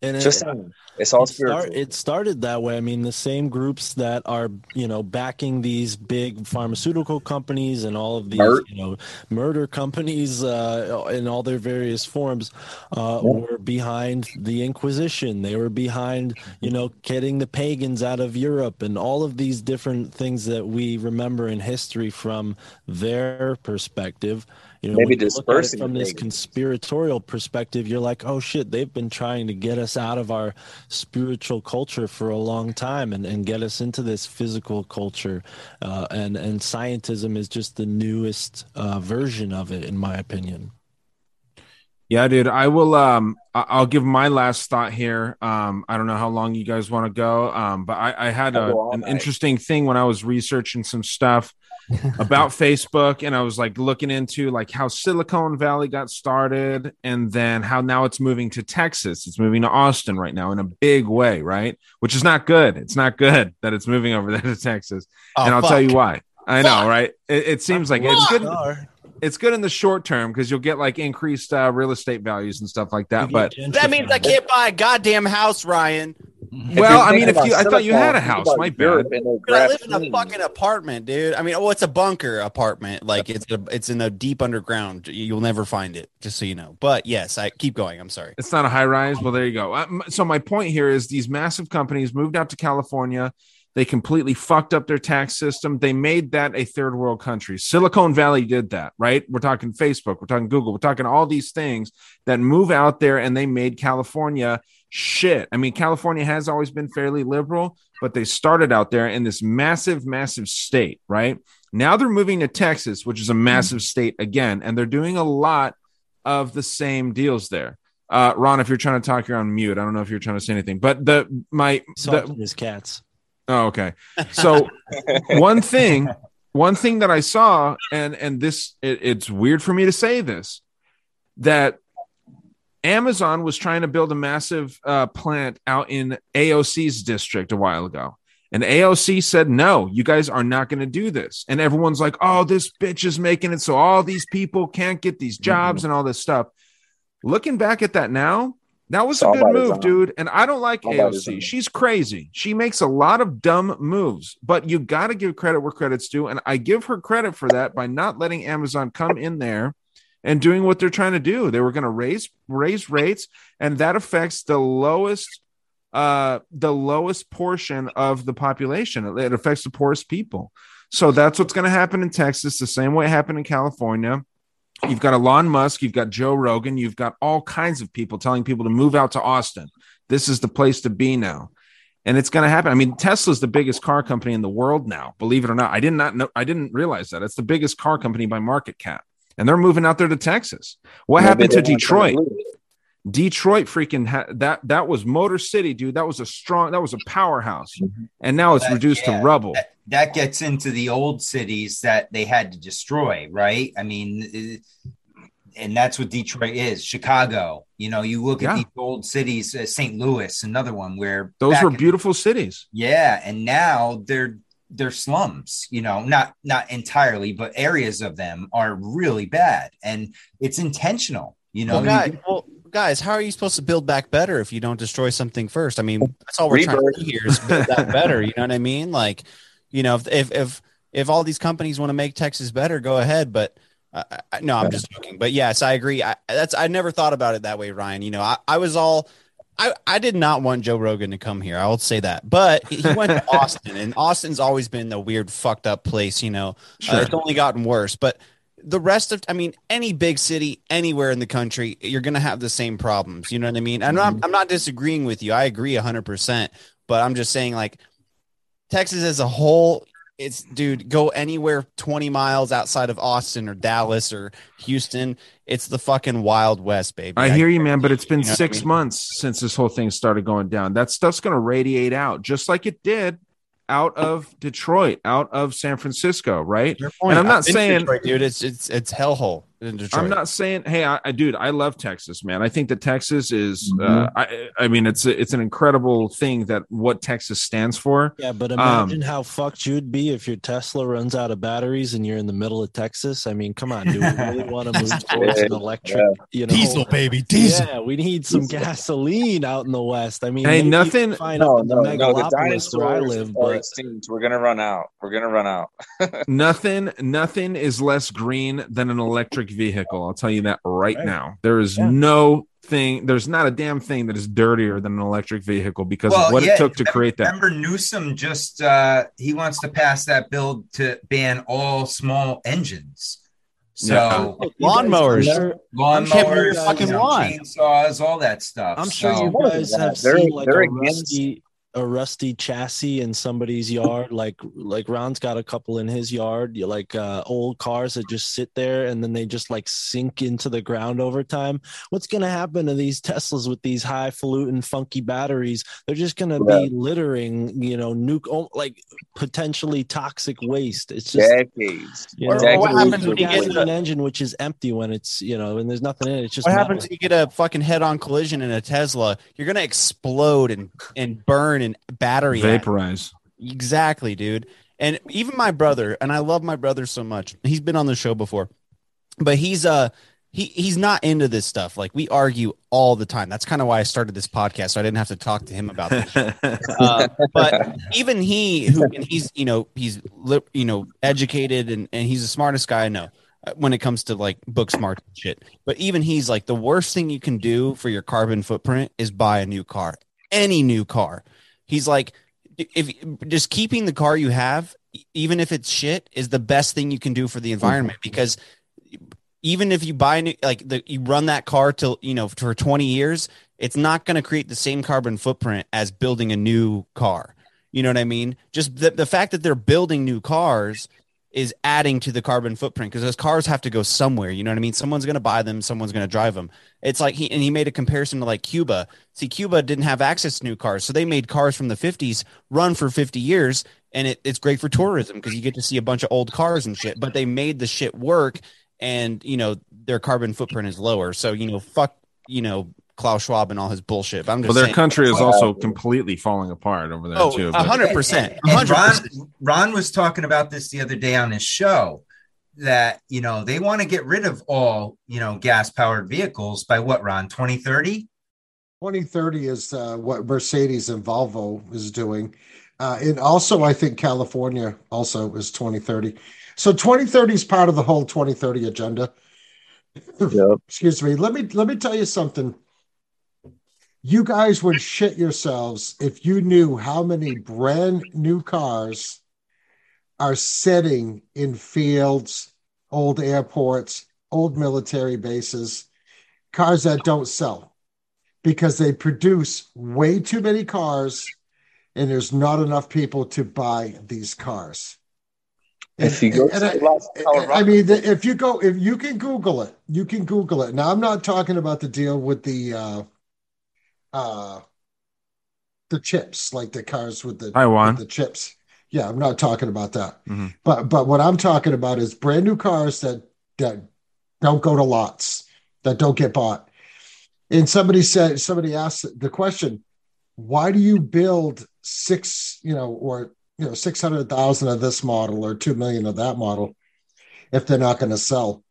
And just it, it's all it, start- it started that way. I mean, the same groups that are, you know, backing these big pharmaceutical companies and all of these, Mur- you know, murder companies uh, in all their various forms uh, Yeah. were behind the Inquisition. They were behind, you know, getting the pagans out of Europe and all of these different things that we remember in history from their perspective. You know, Maybe when you look at it dispersing from this pagans. conspiratorial perspective, you're like, oh shit, they've been trying to get us out of our spiritual culture for a long time and, and get us into this physical culture. Uh, and, and scientism is just the newest uh, version of it, in my opinion. Yeah, dude. I will. Um, I- I'll give my last thought here. Um, I don't know how long you guys want to go. Um, but I, I had a, an interesting thing when I was researching some stuff about Facebook, and I was like looking into like how Silicon Valley got started, and then how now it's moving to Texas. It's moving to Austin right now in a big way, right? Which is not good. It's not good that it's moving over there to Texas, Oh, and I'll tell you why. I know, right? It, it seems like it's good it's good in the short term because you'll get like increased uh, real estate values and stuff like that. But That means I can't buy a goddamn house, Ryan. Well, I mean, if you, I thought you had a house. My about bad. Europe and their Dude, I live in a fucking apartment, dude. I mean, oh, it's a bunker apartment. Like it's a, it's in a deep underground. You'll never find it, just so you know. But yes, I keep going. I'm sorry. It's not a high rise. Well, there you go. Uh, So my point here is these massive companies moved out to California. They completely fucked up their tax system. They made that a third world country. Silicon Valley did that, right? We're talking Facebook, we're talking Google, we're talking all these things that move out there and they made California shit. I mean, California has always been fairly liberal, but they started out there in this massive, massive state, right? Now they're moving to Texas, which is a massive state again, and they're doing a lot of the same deals there. Uh, Ron, if you're trying to talk, you're on mute. I don't know if you're trying to say anything, but the my the, his cats. Oh, okay. So one thing, one thing that I saw, and and this it, it's weird for me to say this, that Amazon was trying to build a massive uh, plant out in AOC's district a while ago. And AOC said, no, you guys are not going to do this. And everyone's like, oh, this bitch is making it so all these people can't get these jobs and all this stuff. Looking back at that now, that was a good move, dude. And I don't like AOC. She's crazy. She makes a lot of dumb moves, but you got to give credit where credit's due. And I give her credit for that by not letting Amazon come in there and doing what they're trying to do. They were going to raise raise rates, and that affects the lowest uh the lowest portion of the population. It, affects the poorest people. So that's what's going to happen in Texas, the same way it happened in California. You've got Elon Musk, you've got Joe Rogan, you've got all kinds of people telling people to move out to Austin. This is the place to be now. And it's going to happen. I mean, Tesla's the biggest car company in the world now, believe it or not. I did not know, I didn't realize that. It's the biggest car company by market cap. And they're moving out there to Texas. What happened to Detroit? Detroit freaking ha- that that was Motor City, dude. That was a strong, that was a powerhouse, and now it's reduced yeah, to rubble. That, that gets into the old cities that they had to destroy, right? I mean, it- and that's what Detroit is. Chicago, you know, you look Yeah. at these old cities, uh, St. Louis, another one where Those were in- beautiful cities. yeah, and now they're they're slums. You know, not not entirely, but areas of them are really bad, and it's intentional. You know, well, guys, do- well, guys, how are you supposed to build back better if you don't destroy something first? I mean, that's all we're trying to do here is build that better. You know what I mean? Like, you know, if if if, if all these companies want to make Texas better, go ahead. But I, I, no, I'm just joking. But yes, I agree. I, that's I never thought about it that way, Ryan. You know, I, I was all I, I did not want Joe Rogan to come here. I will say that. But he went to Austin, and Austin's always been the weird, fucked up place. You know, Sure. uh, it's only gotten worse. But the rest of, I mean, any big city anywhere in the country, you're going to have the same problems. You know what I mean? I'm not, I'm not disagreeing with you. I agree 100%. But I'm just saying, like, Texas as a whole, it's dude, go anywhere 20 miles outside of Austin or Dallas or Houston. It's the fucking Wild West, baby. I hear you, man, but it's been You know what I six mean? months since this whole thing started going down. That stuff's going to radiate out just like it did out of Detroit, out of San Francisco, right? And I'm not saying, Detroit, dude, it's it's it's hellhole in Detroit. I'm not saying, hey, I, I dude, I love Texas, man. I think that Texas is, uh, Mhm. I, I mean, it's a, it's an incredible thing that what Texas stands for. Yeah, but Um, imagine how fucked you'd be if your Tesla runs out of batteries and you're in the middle of Texas. I mean, come on, do we really want to move towards an electric, you know, Diesel, baby, diesel. Yeah, we need some gasoline out in the West. I mean, Hey, nothing- Fine No, up in the no, no. The megalopolis where I dinosaurs live, but extinct. We're gonna run out. We're gonna run out. nothing nothing is less green than an electric vehicle i'll tell you that right, now there is no thing there's not a damn thing that is dirtier than an electric vehicle because of what yeah, it took to create that Remember, Newsom just uh, he wants to pass that bill to ban all small engines. So Yeah. Lawnmowers. I'm sure- lawnmowers, fucking you know, lawn. chainsaws, all that stuff. I'm sure So- you guys have They're- seen like they're a against- rusty a rusty chassis in somebody's yard. Like like Ron's got a couple in his yard. You like uh, old cars that just sit there and then they just like sink into the ground over time. What's gonna happen to these Teslas with these highfalutin funky batteries? They're just gonna be littering, you know, nuke oh, like potentially toxic waste. It's just decades. you know, Or what happens when you get an the- engine which is empty when it's you know and there's nothing in it. It's just what happens if you get a fucking head-on collision in a Tesla? You're gonna explode and and burn and battery vaporize Exactly, dude. And even my brother, and I love my brother so much. He's been on the show before, but he's uh he he's not into this stuff. Like we argue all the time. That's kind of why I started this podcast, so I didn't have to talk to him about this. uh, but even he, who and he's you know he's you know educated and and he's the smartest guy I know uh, when it comes to like book smart shit. But even he's like the worst thing you can do for your carbon footprint is buy a new car, any new car. He's like if just keeping the car you have even if it's shit is the best thing you can do for the environment. Because even if you buy a new like the you run that car till you know for 20 years it's not going to create the same carbon footprint as building a new car. You know what i mean? Just the, the fact that they're building new cars is adding to the carbon footprint because those cars have to go somewhere you know what i mean? Someone's going to buy them someone's going to drive them. It's like he and he made a comparison to like cuba. See cuba didn't have access to new cars so they made cars from the 50s run for 50 years and it, it's great for tourism because you get to see a bunch of old cars and shit but they made the shit work and you know their carbon footprint is lower. So you know fuck you know klaus schwab and all his bullshit but i'm just well their saying- country is also completely falling apart over there Oh, too a but- hundred percent, And Ron. Ron was talking about this the other day on his show that you know they want to get rid of all you know gas powered vehicles by what Ron 2030 2030 is uh, what Mercedes and Volvo is doing. Uh, and also, I think California also is 2030. So 2030 is part of the whole 2030 agenda. Excuse me. Let me let me tell you something. You guys would shit yourselves if you knew how many brand new cars are sitting in fields, old airports, old military bases, cars that don't sell because they produce way too many cars and there's not enough people to buy these cars. If you go And to I- I mean, if you go, if you can Google it, you can Google it. Now, I'm not talking about the deal with the, uh, uh, the chips, like the cars with the Taiwan. with the chips. Yeah, I'm not talking about that. Mhm. But but what I'm talking about is brand new cars that that don't go to lots, that don't get bought. And somebody said, somebody asked the question, why do you build six, you know, or you know, six hundred thousand of this model or two million of that model if they're not going to sell?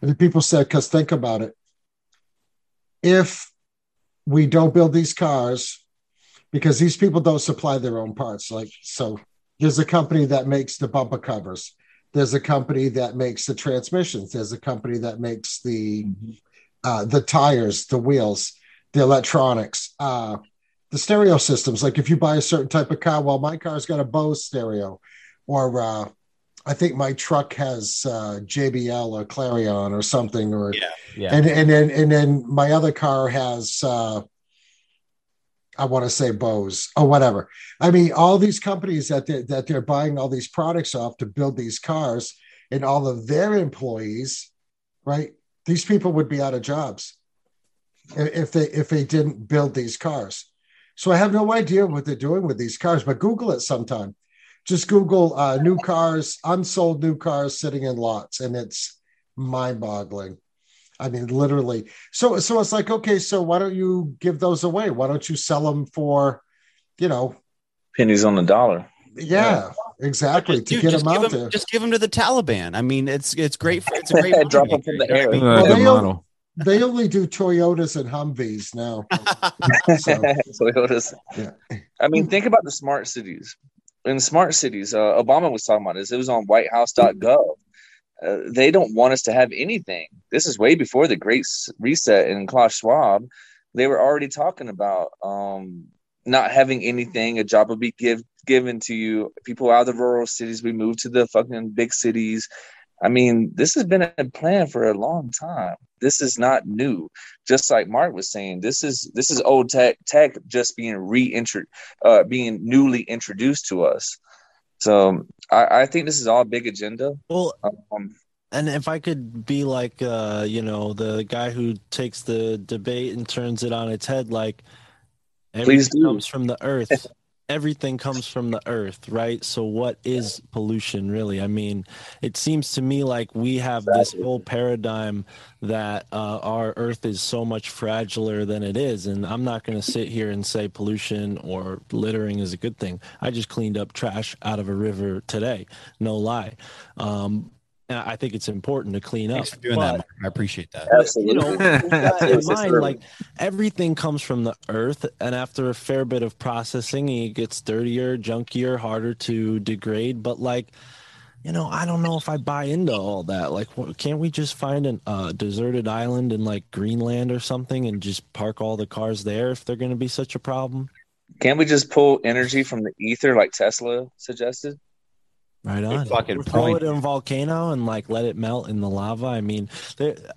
And the people said, because think about it. If we don't build these cars, because these people don't supply their own parts, like so there's a company that makes the bumper covers. There's a company that makes the transmissions. There's a company that makes the uh, the tires the wheels the electronics uh, the stereo systems. Like if you buy a certain type of car well my car's got a bose stereo or uh, i think my truck has uh, jbl or clarion or something or Yeah, yeah. and and then and then my other car has uh I want to say Bose or whatever. I mean, all these companies that they're, that they're buying all these products off to build these cars, and all of their employees, right? These people would be out of jobs if they if they didn't build these cars. So I have no idea what they're doing with these cars, but Google it sometime. Just Google uh, new cars, unsold new cars sitting in lots, and it's mind-boggling. I mean, literally. So, so it's like, okay, so why don't you give those away? Why don't you sell them for, you know, Pennies on the dollar. yeah, exactly, to Dude, get just them give out them, there. just give them to the Taliban. I mean, it's it's great. For, it's a great Drop marketing, them from the air. what Uh, Well, they model. They only do Toyotas and Humvees now. So, Toyotas. yeah. I mean, think about the smart cities. In smart cities, uh, Obama was talking about this. It was on WhiteHouse.gov. Uh, they don't want us to have anything. This is way before the Great Reset and Klaus Schwab. They were already talking about um, not having anything. A job will be give, given to you. People out of the rural cities, we move to the fucking big cities. I mean, this has been a plan for a long time. This is not new. Just like Mark was saying, this is this is old tech tech just being reintro uh being newly introduced to us. So I, I think this is all big agenda. Well, Um, and if I could be like, uh, you know, the guy who takes the debate and turns it on its head, like Please everything comes from the earth. everything comes from the earth, right? So what is pollution really? I mean, it seems to me like we have this whole paradigm that uh, our earth is so much fragiler than it is. And I'm not going to sit here and say pollution or littering is a good thing. I just cleaned up trash out of a river today. No lie. Um, and I think it's important to clean up. Thanks for doing But- that. Mark. I appreciate that. Absolutely. you know, in mind, like everything comes from the earth, and after a fair bit of processing, it gets dirtier, junkier, harder to degrade. But like, you know, I don't know if I buy into all that. Like, what, can't we just find a uh, deserted island in like Greenland or something and just park all the cars there if they're going to be such a problem? can't we just pull energy from the ether like Tesla suggested? Right on. fucking Or throw point. it in a volcano and like let it melt in the lava. I mean,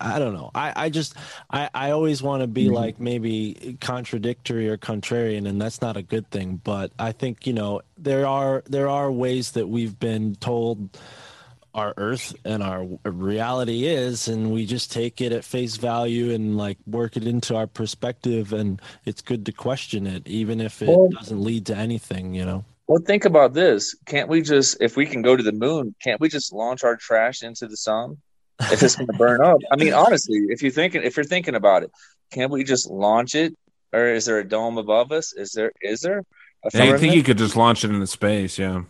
I don't know. I, I just I, I always want to be Mm-hmm. like maybe contradictory or contrarian, and that's not a good thing. But I think you know there are there are ways that we've been told our earth and our reality is and we just take it at face value and like work it into our perspective and it's good to question it even if it Well- doesn't lead to anything you know Well, think about this. Can't we just, if we can go to the moon, can't we just launch our trash into the sun? If it's going to burn up, I mean, honestly, if you're thinking, if you're thinking about it, can't we just launch it, or is there a dome above us? Is there? Is there? A Yeah, you think you could just launch it into space? Yeah.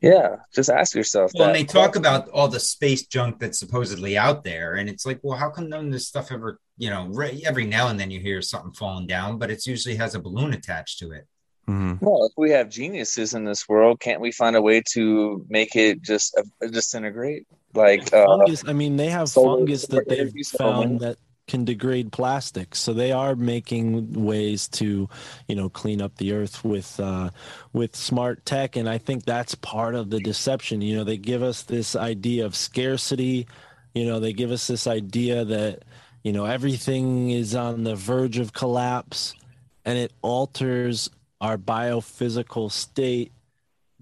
Yeah, just ask yourself Well, and they talk about all the space junk that's supposedly out there, and it's like, well, how come none of this stuff ever, you know, re- every now and then you hear something falling down, but it usually has a balloon attached to it. Mhm. Well, if we have geniuses in this world, can't we find a way to make it just uh, disintegrate? Like, uh, fungus i mean they have fungus that they've found that can degrade plastic so they are making ways to you know clean up the earth with uh with smart tech. And i think that's part of the deception. You know they give us this idea of scarcity. You know they give us this idea that you know everything is on the verge of collapse and it alters our biophysical state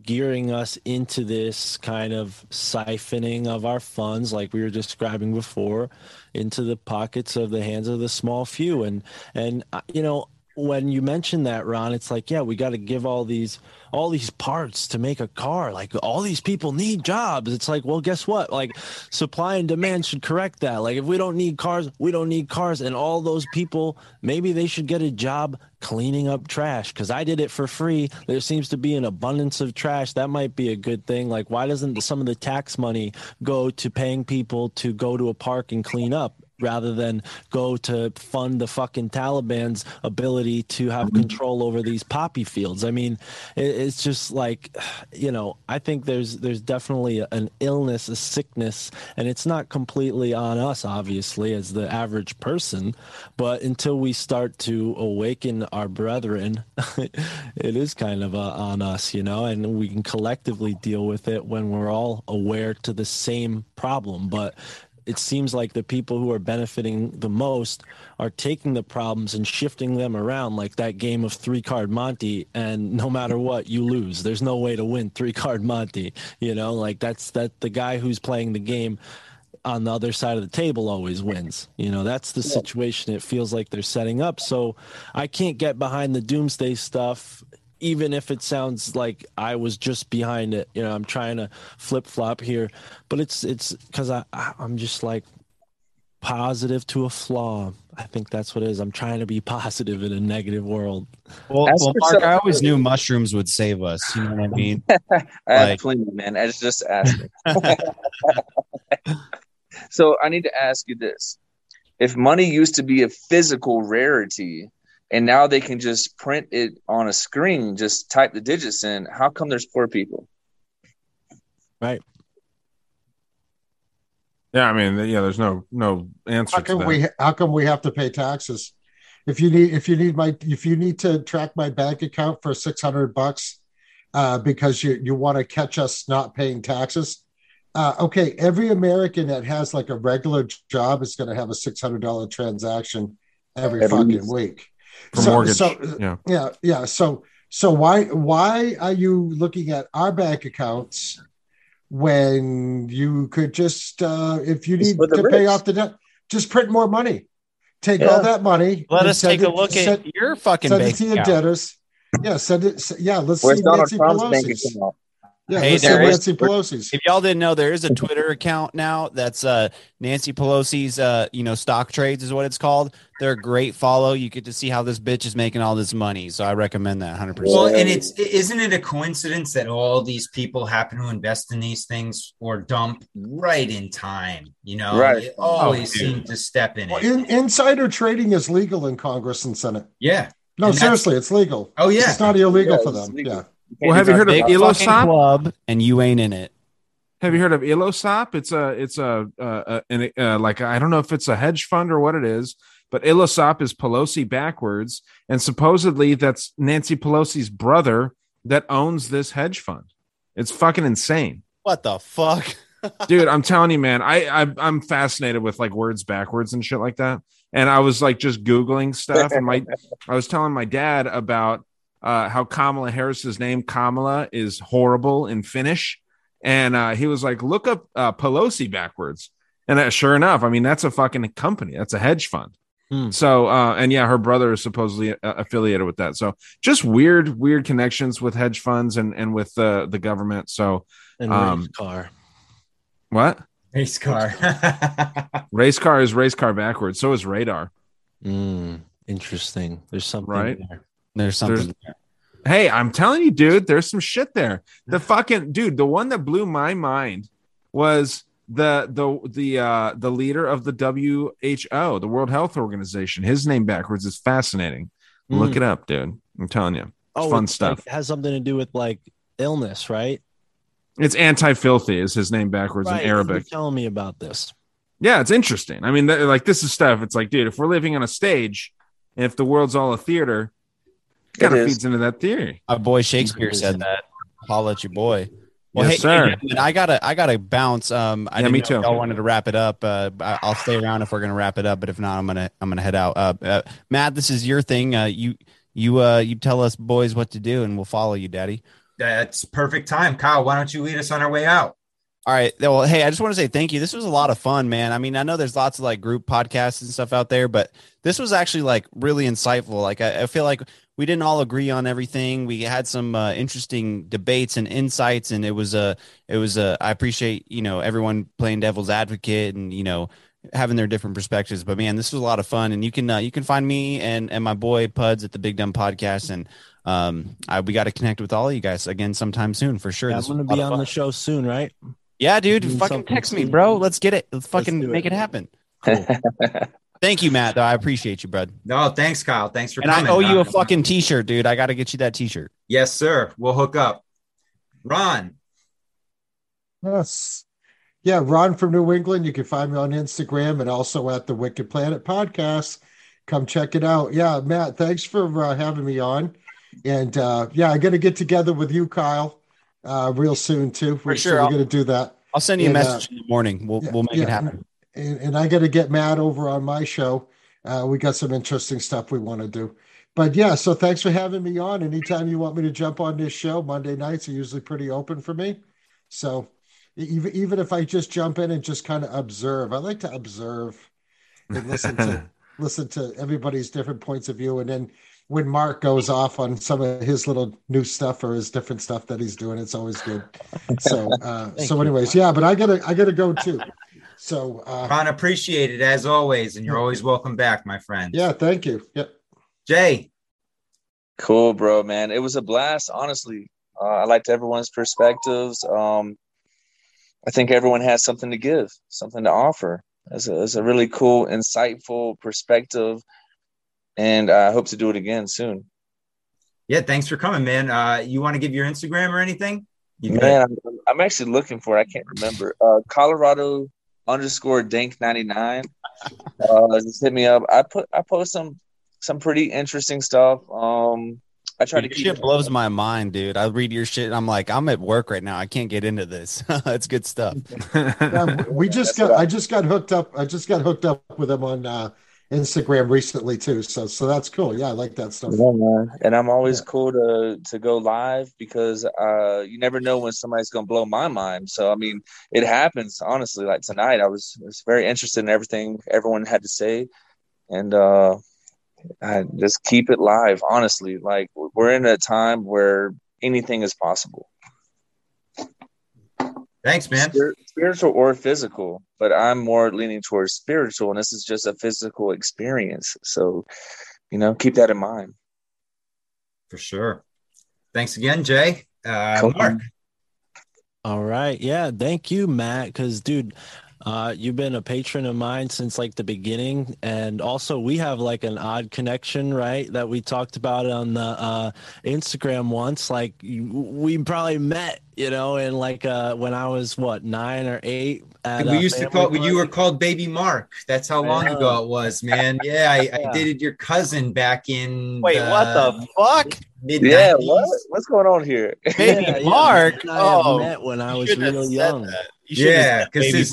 gearing us into this kind of siphoning of our funds like we were describing before into the pockets of the hands of the small few. And and uh, you know when you mention that ron it's like yeah we got to give all these all these parts to make a car. Like all these people need jobs. It's like well guess what? Like supply and demand should correct that. Like if we don't need cars we don't need cars. And all those people maybe they should get a job cleaning up trash because i did it for free. There seems to be an abundance of trash. That might be a good thing. Like why doesn't some of the tax money go to paying people to go to a park and clean up rather than go to fund the fucking Taliban's ability to have control over these poppy fields. I mean, it, it's just like, you know, I think there's there's definitely an illness, a sickness, and it's not completely on us, obviously, as the average person, but until we start to awaken our brethren, it is kind of uh, on us, you know, and we can collectively deal with it when we're all aware to the same problem. But it seems like the people who are benefiting the most are taking the problems and shifting them around like that game of three card monty and no matter what you lose there's no way to win three card monty you know like that's that the guy who's playing the game on the other side of the table always wins. You know, that's the situation it feels like they're setting up. So I can't get behind the doomsday stuff, even if it sounds like I was just behind it. You know, I'm trying to flip flop here, but it's it's because I I'm just like positive to a flaw. I think that's what it is. I'm trying to be positive in a negative world. Well, well Mark, I always knew mushrooms would save us. You know what I mean? I have Like- plenty, man. I was just asking. so I need to ask you this: If money used to be a physical rarity, and now they can just print it on a screen, just type the digits in, how come there's poor people? Right. Yeah, I mean, yeah, there's no no answer How come we how come we have to pay taxes? If you need if you need my if you need to track my bank account for six hundred bucks uh, because you you want to catch us not paying taxes, uh, okay. Every American that has like a regular job is going to have a six hundred dollar transaction every, Every fucking week. Week. For mortgage, yeah. yeah, yeah. So so why why are you looking at our bank accounts when you could just uh if you need to pay off the debt, just print more money. Take Yeah. all that money. Let us send take a look send, at your fucking send it to your account. debtors. Yeah, send it. Yeah, let's Where's see Donald Nancy Trump's bank Pelosi's. account? Yeah, Hey, let's see there is- Nancy Pelosi's. If y'all didn't know, there is a Twitter account now that's uh, Nancy Pelosi's, uh, you know, stock trades is what it's called. They're a great follow. You get to see how this bitch is making all this money. So I recommend that 100%. Well, and it's isn't it a coincidence that all these people happen to invest in these things or dump right in time? You know, Right. It always Oh, seem to step in Well, it. in, insider trading is legal in Congress and Senate. Yeah. No, And seriously, it's legal. Oh yeah. It's not illegal Yeah, for them. legal. Yeah. Well, have you heard of Big Elo fucking Sop? club and you ain't in it. Have you heard of Ilosop? It's a it's a, uh uh an, uh, like I don't know if it's a hedge fund or what it is, but Ilosop is Pelosi backwards, and supposedly that's Nancy Pelosi's brother that owns this hedge fund. It's fucking insane, What the fuck? dude. I'm telling you, man. I, I I'm fascinated with like words backwards and shit like that. And I was like just googling stuff, and my I was telling my dad about uh, how Kamala Harris's name Kamala is horrible in Finnish, and uh, he was like, "Look up uh, Pelosi backwards." And uh, sure enough, I mean, that's a fucking company. That's a hedge fund. Hmm. So, uh, and yeah, her brother is supposedly uh, affiliated with that. So, just weird, weird connections with hedge funds and and with uh, the government. So, And Um, race car. what Race car. race car is race car backwards. So is radar. Mm, interesting. There's something Right. there. There's something. Hey, I'm telling you, dude, there's some shit there. The fucking dude, the one that blew my mind was the the the uh the leader of the WHO, the World Health Organization. His name backwards is fascinating. Look Mm. it up, dude. I'm telling you. It's Oh, fun it's stuff. like- it has something to do with like illness, right? It's anti-filthy is his name backwards right. in Arabic. You're telling me about this. Yeah, it's interesting. I mean, th- like this is stuff. It's like, dude, if we're living on a stage, and if the world's all a theater, it kind of feeds into that theory. My boy Shakespeare said that. Holla at your boy. Well, Yes, hey, sir. hey, I gotta, I gotta bounce. Um, I Yeah, me know if too. Y'all wanted to wrap it up. Uh, I- I'll stay around if we're gonna wrap it up. But if not, I'm gonna, I'm gonna head out. Uh, uh Mat, this is your thing. Uh, you, you, uh, you tell us boys what to do, and we'll follow you, Daddy. That's perfect time. Kyle, why don't you lead us on our way out? All right. Well, hey, I just want to say thank you. This was a lot of fun, man. I mean, I know there's lots of like group podcasts and stuff out there, but this was actually like really insightful. Like, I, I feel like we didn't all agree on everything. We had some uh, interesting debates and insights, and it was a, it was a. I appreciate you know everyone playing devil's advocate and you know having their different perspectives. But man, this was a lot of fun, and you can uh, you can find me and and my boy Puds at the Big Dumb Podcast, and um, I, we got to connect with all of you guys again sometime soon for sure. Yeah, I'm gonna be on fun. the show soon, right? Yeah, dude, fucking text me, bro. Let's get it. Let's fucking do make it. it happen. Thank you, Mat. Though I appreciate you, bud. No, thanks, Kyle. Thanks for coming. And coming. I owe you a fucking t-shirt, dude. I got to get you that t-shirt. Yes, sir. We'll hook up. Ron, Yes. Yeah, Ron from New England. You can find me on Instagram and also at the Wicked Planet podcast. Come check it out. Yeah, Mat, thanks for uh, having me on. And uh, yeah, I got to get together with you, Kyle, uh, real soon too. For So sure. We're I'll- going to do that. I'll send you a And, uh, message in the morning. We'll yeah, we'll make yeah, it happen. And, and I got to get Mat over on my show. Uh, we got some interesting stuff we want to do. But yeah, so thanks for having me on. Anytime you want me to jump on this show, Monday nights are usually pretty open for me. So even even if I just jump in and just kind of observe, I like to observe and listen to listen to everybody's different points of view. And then when Mark goes off on some of his little new stuff or his different stuff that he's doing, it's always good. So uh, so anyways, yeah, but I gotta I gotta go too. So uh, Ron, appreciate it as always, and you're always welcome back, my friend. yeah, thank you. Yep. Jay, Cool, bro, man. It was a blast, honestly. Uh, I liked everyone's perspectives. Um, I think everyone has something to give, something to offer. It's a, it's a really cool, insightful perspective, and I hope to do it again soon. yeah, thanks for coming, man. Uh, you want to give your Instagram or anything? You? Man, I'm, I'm actually looking for it. I can't remember. Uh, Colorado underscore Dank ninety nine. Uh, just hit me up. I put I post some some pretty interesting stuff. Um, I try to keep shit blows my mind, dude. I read your shit and I'm like, I'm at work right now. I can't get into this. it's good stuff. Yeah, we just got I just got hooked up. I just got hooked up with him on uh, Instagram recently too. So so that's cool. Yeah, I like that stuff. Yeah. And I'm always cool to to go live because uh you never know when somebody's gonna blow my mind. So I mean it happens honestly. Like tonight I was was very interested in everything everyone had to say. And uh I just keep it live, honestly. Like we're in a time where anything is possible. Thanks, man. Spiritual or physical, but I'm more leaning towards spiritual, and this is just a physical experience. So, you know, keep that in mind. For sure. Thanks again, Jay. Uh, Cool. Mark, All right. Yeah. Thank you, Mat. Because, dude, uh, you've been a patron of mine since like the beginning. And also, we have like an odd connection, right? That we talked about on the uh, Instagram once. Like, you- we probably met, you know, in like uh, when I was what, nine or eight. At we a used to family call you were called Baby Mark. That's how long ago it was, man. Yeah, I, I dated your cousin back in. Wait, what the fuck? Mid Yeah, what? What's going on here? Baby Yeah, yeah, Mark. Mat and I Oh, met when I was shouldn't real said young. that. You Yeah, because said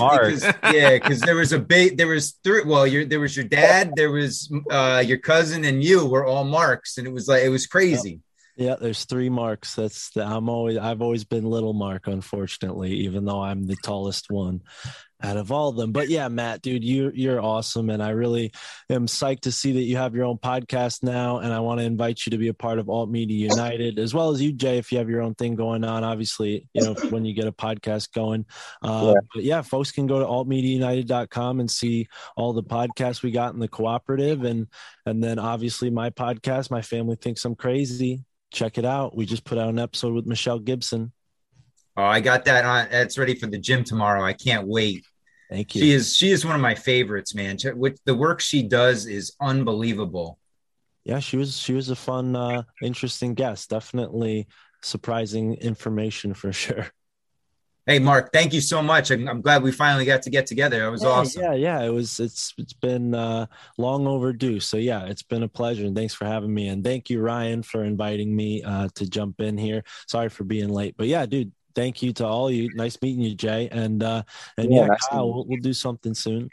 baby yeah, because there was a ba- there was three. Well, your there was your dad, there was uh your cousin, and you were all Marks, and it was like it was crazy. Yeah, there's three marks. That's the, I'm always I've always been little Mark, unfortunately, even though I'm the tallest one out of all of them. But yeah, Mat, dude, you you're awesome, and I really am psyched to see that you have your own podcast now. And I want to invite you to be a part of Alt Media United, as well as you, Jay, if you have your own thing going on. Obviously, you know when you get a podcast going. Uh, Yeah. But yeah, folks can go to altmediaunited.com and see all the podcasts we got in the cooperative, and and then obviously my podcast, my family thinks I'm crazy check it out. We just put out an episode with Michelle Gibson. Oh, I got that on. It's ready for the gym tomorrow. I can't wait. Thank you. She is she is one of my favorites, man. With the work she does is unbelievable. Yeah, she was she was a fun, uh, interesting guest. Definitely surprising information for sure. Hey, Mark, thank you so much. I'm, I'm glad we finally got to get together. It was yeah, awesome. Yeah, yeah. It was it's it's been uh, long overdue. So yeah, it's been a pleasure and thanks for having me. And thank you, Ryan, for inviting me uh, to jump in here. Sorry for being late, but yeah, dude. Thank you to all you. Nice meeting you, Jay. And uh, and Yeah, yeah, nice Kyle, we'll, we'll do something soon.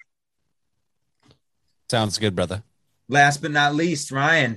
Sounds good, brother. Last but not least, Ryan.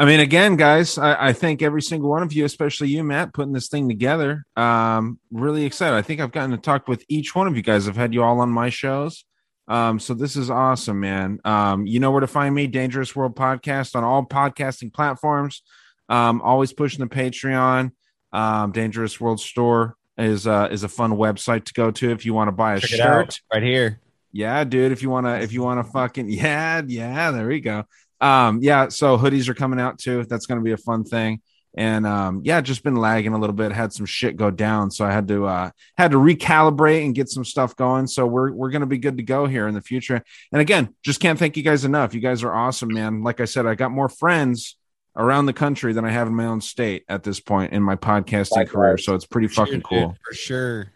I mean, again, guys, I, I thank every single one of you, especially you, Mat, putting this thing together. Um, really excited. I think I've gotten to talk with each one of you guys. I've had you all on my shows. Um, so this is awesome, man. Um, you know where to find me, Dangerous World Podcast on all podcasting platforms. Um, always pushing the Patreon. Um, Dangerous World Store is uh, is a fun website to go to if you want to buy a Check shirt. right here. Yeah, dude. If you wanna, if you wanna fucking yeah, yeah, there we go. Um, yeah, so hoodies are coming out too. That's gonna be a fun thing. and um, yeah, just been lagging a little bit. Had some shit go down, so I had to uh, had to recalibrate and get some stuff going. So we're we're gonna be good to go here in the future. And again, just can't thank you guys enough. You guys are awesome, man. Like I said, I got more friends around the country than I have in my own state at this point in my podcasting career. So it's pretty Sure, fucking dude, cool. for sure.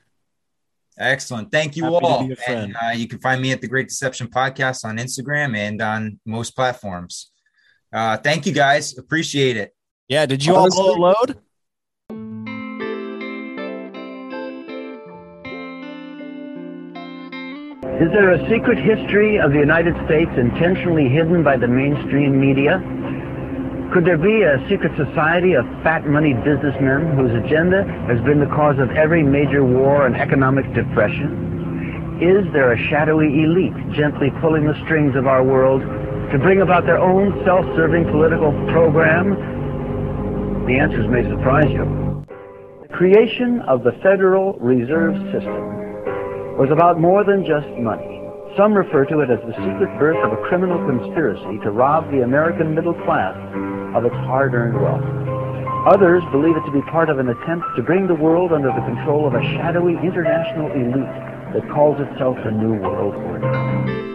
Excellent. Thank you Happy all. be a friend. And uh, you can find me at the Great Deception Podcast on Instagram and on most platforms. Uh, thank you guys. Appreciate it. Yeah, did you all Honestly- blow a load? Is there a secret history of the United States intentionally hidden by the mainstream media? Could there be a secret society of fat money businessmen whose agenda has been the cause of every major war and economic depression? Is there a shadowy elite gently pulling the strings of our world to bring about their own self-serving political program? The answers may surprise you. The creation of the Federal Reserve System was about more than just money. Some refer to it as the secret birth of a criminal conspiracy to rob the American middle class of its hard-earned wealth. Others believe it to be part of an attempt to bring the world under the control of a shadowy international elite that calls itself the New World Order.